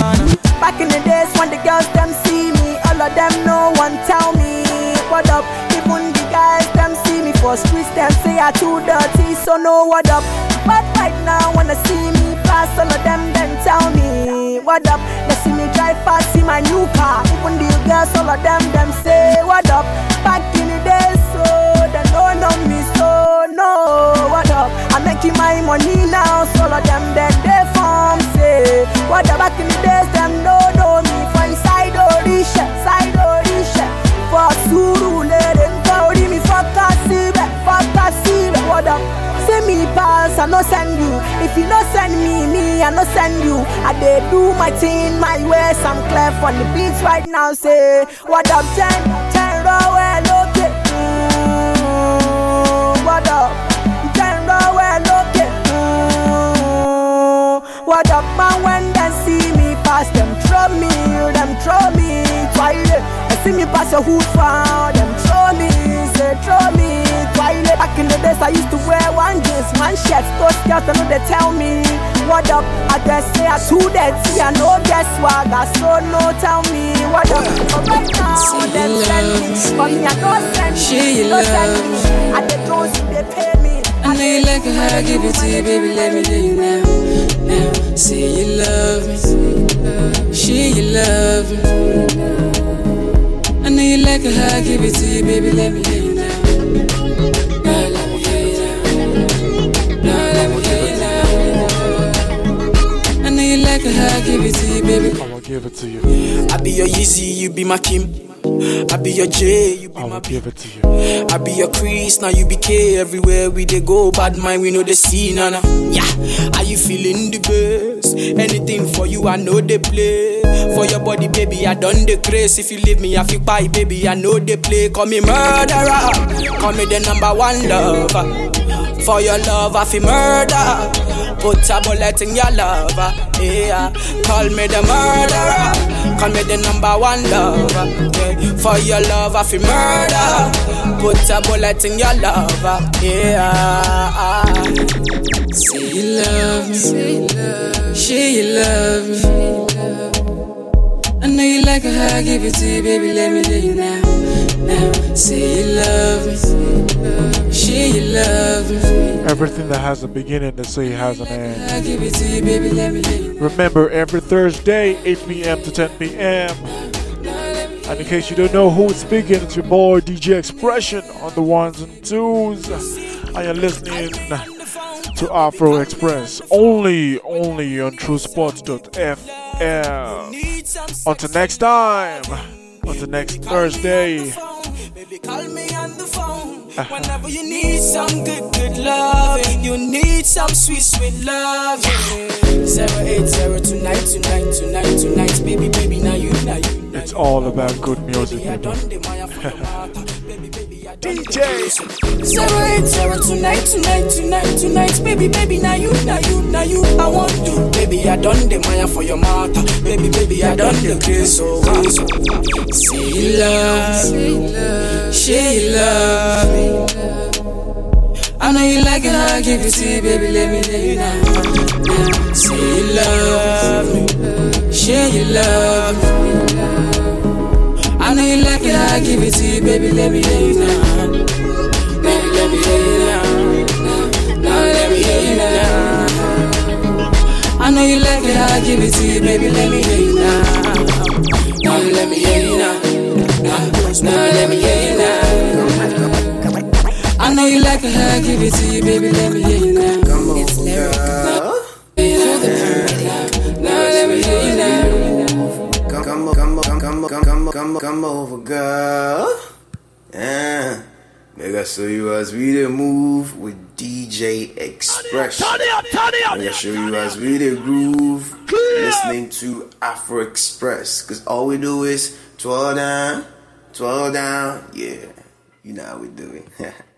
Back in the days when the girls them see me, all of them know one tell see streets, them say I too dirty, so know what up. But right now they see me fast, all of them then tell me what up. They see me drive fast in my new car. Even the girls, all of them them say what up. Back in the days, so they don't know me, so no what up. I'm making my money now, so all of them then they form say what up. Back in the days, them don't know me for inside Orisha, side pass, I no send you. If you no send me, me, I no send you. I dey do my thing, my ways. I'm clear on the beats right now. Say, what up, ten, ten row, well, okay. Mm, what up, ten. Mm, what up, man? When they see me pass, them throw me, them throw me. Twilight, they see me pass your hood far, them throw me, say throw me. Twilight, back in the days I used to wear one jeans, one shirt, those girls I know they tell me what up. I just say I too dead, see I know guess what, I so oh, no tell me what up. But right now, them send me, for me I don't send me, She don't send love me. I they don't see they pay me. I know you like it how I give it to you, baby. Let me do you now. Now, say you love me. She, you love me. I know you like it how I give it to you, baby. Let me hear you like I give it to you, baby. I'ma give it to you. I be your Yeezy, you be my Kim. I be your J, you be I'ma give it to you. I be your Chris, now you be K. Everywhere we dey go, bad mind, we know the scene, Nana. Yeah, are you feeling the best? Anything for you, I know they play. For your body, baby, I done the grace. If you leave me, I feel bye, baby, I know they play. Call me murderer, call me the number one lover. For your love, I feel murder. Put a bullet in your lover, yeah. Call me the murderer, call me the number one lover. Yeah. For your love, I feel murder. Put a bullet in your lover, yeah. Say you love me. She, you love me. I know you like how I give it to you, baby. Let me hear you now. You. She, you. Everything that has a beginning, they say has an end. To you, you. Remember, every Thursday, 8 p.m. to 10 p.m. And in case you don't know who's speaking, it's your boy DJ Expression on the ones and twos. I am listening to Afro Express only, only on TrueSpots.fm. Until next time, until next Thursday. Call me on the phone. Uh-huh. Whenever you need some good, good love, you need some sweet, sweet love. Zero eight zero two nine two nine two nine two nine. Baby, baby, now you, now you. It's all about good music. [laughs] DJ Zero eight zero two nine two nine. Baby, baby, now you, now you, now you. I want to. Baby, I done the Maya for your mata. Baby, baby, I done the grace. So, so. Say you love. She, you love. I know you like it I give you, baby. Let me hear you now. now. Say you love me. She, you love me. I know you like it I give it to you, baby. Let me hear you now now. Let me hear you now. I know you like it, I give it to you, baby. Let me hear you now. Now let me hear you now. Now, let me hear you now. I know you like it, I give it to you, baby. Let me hear you now. Come on, it's lyrical. Now, now let me hear you now. Come, come, come, come, come, come, come, come over, girl. Yeah. I show you as we the move with DJ Express. Turn it up, turn it up. Make I show you as we the groove listening to Afro Express. Cause all we do is twirl down, twirl down. Yeah, you know how we do it. [laughs]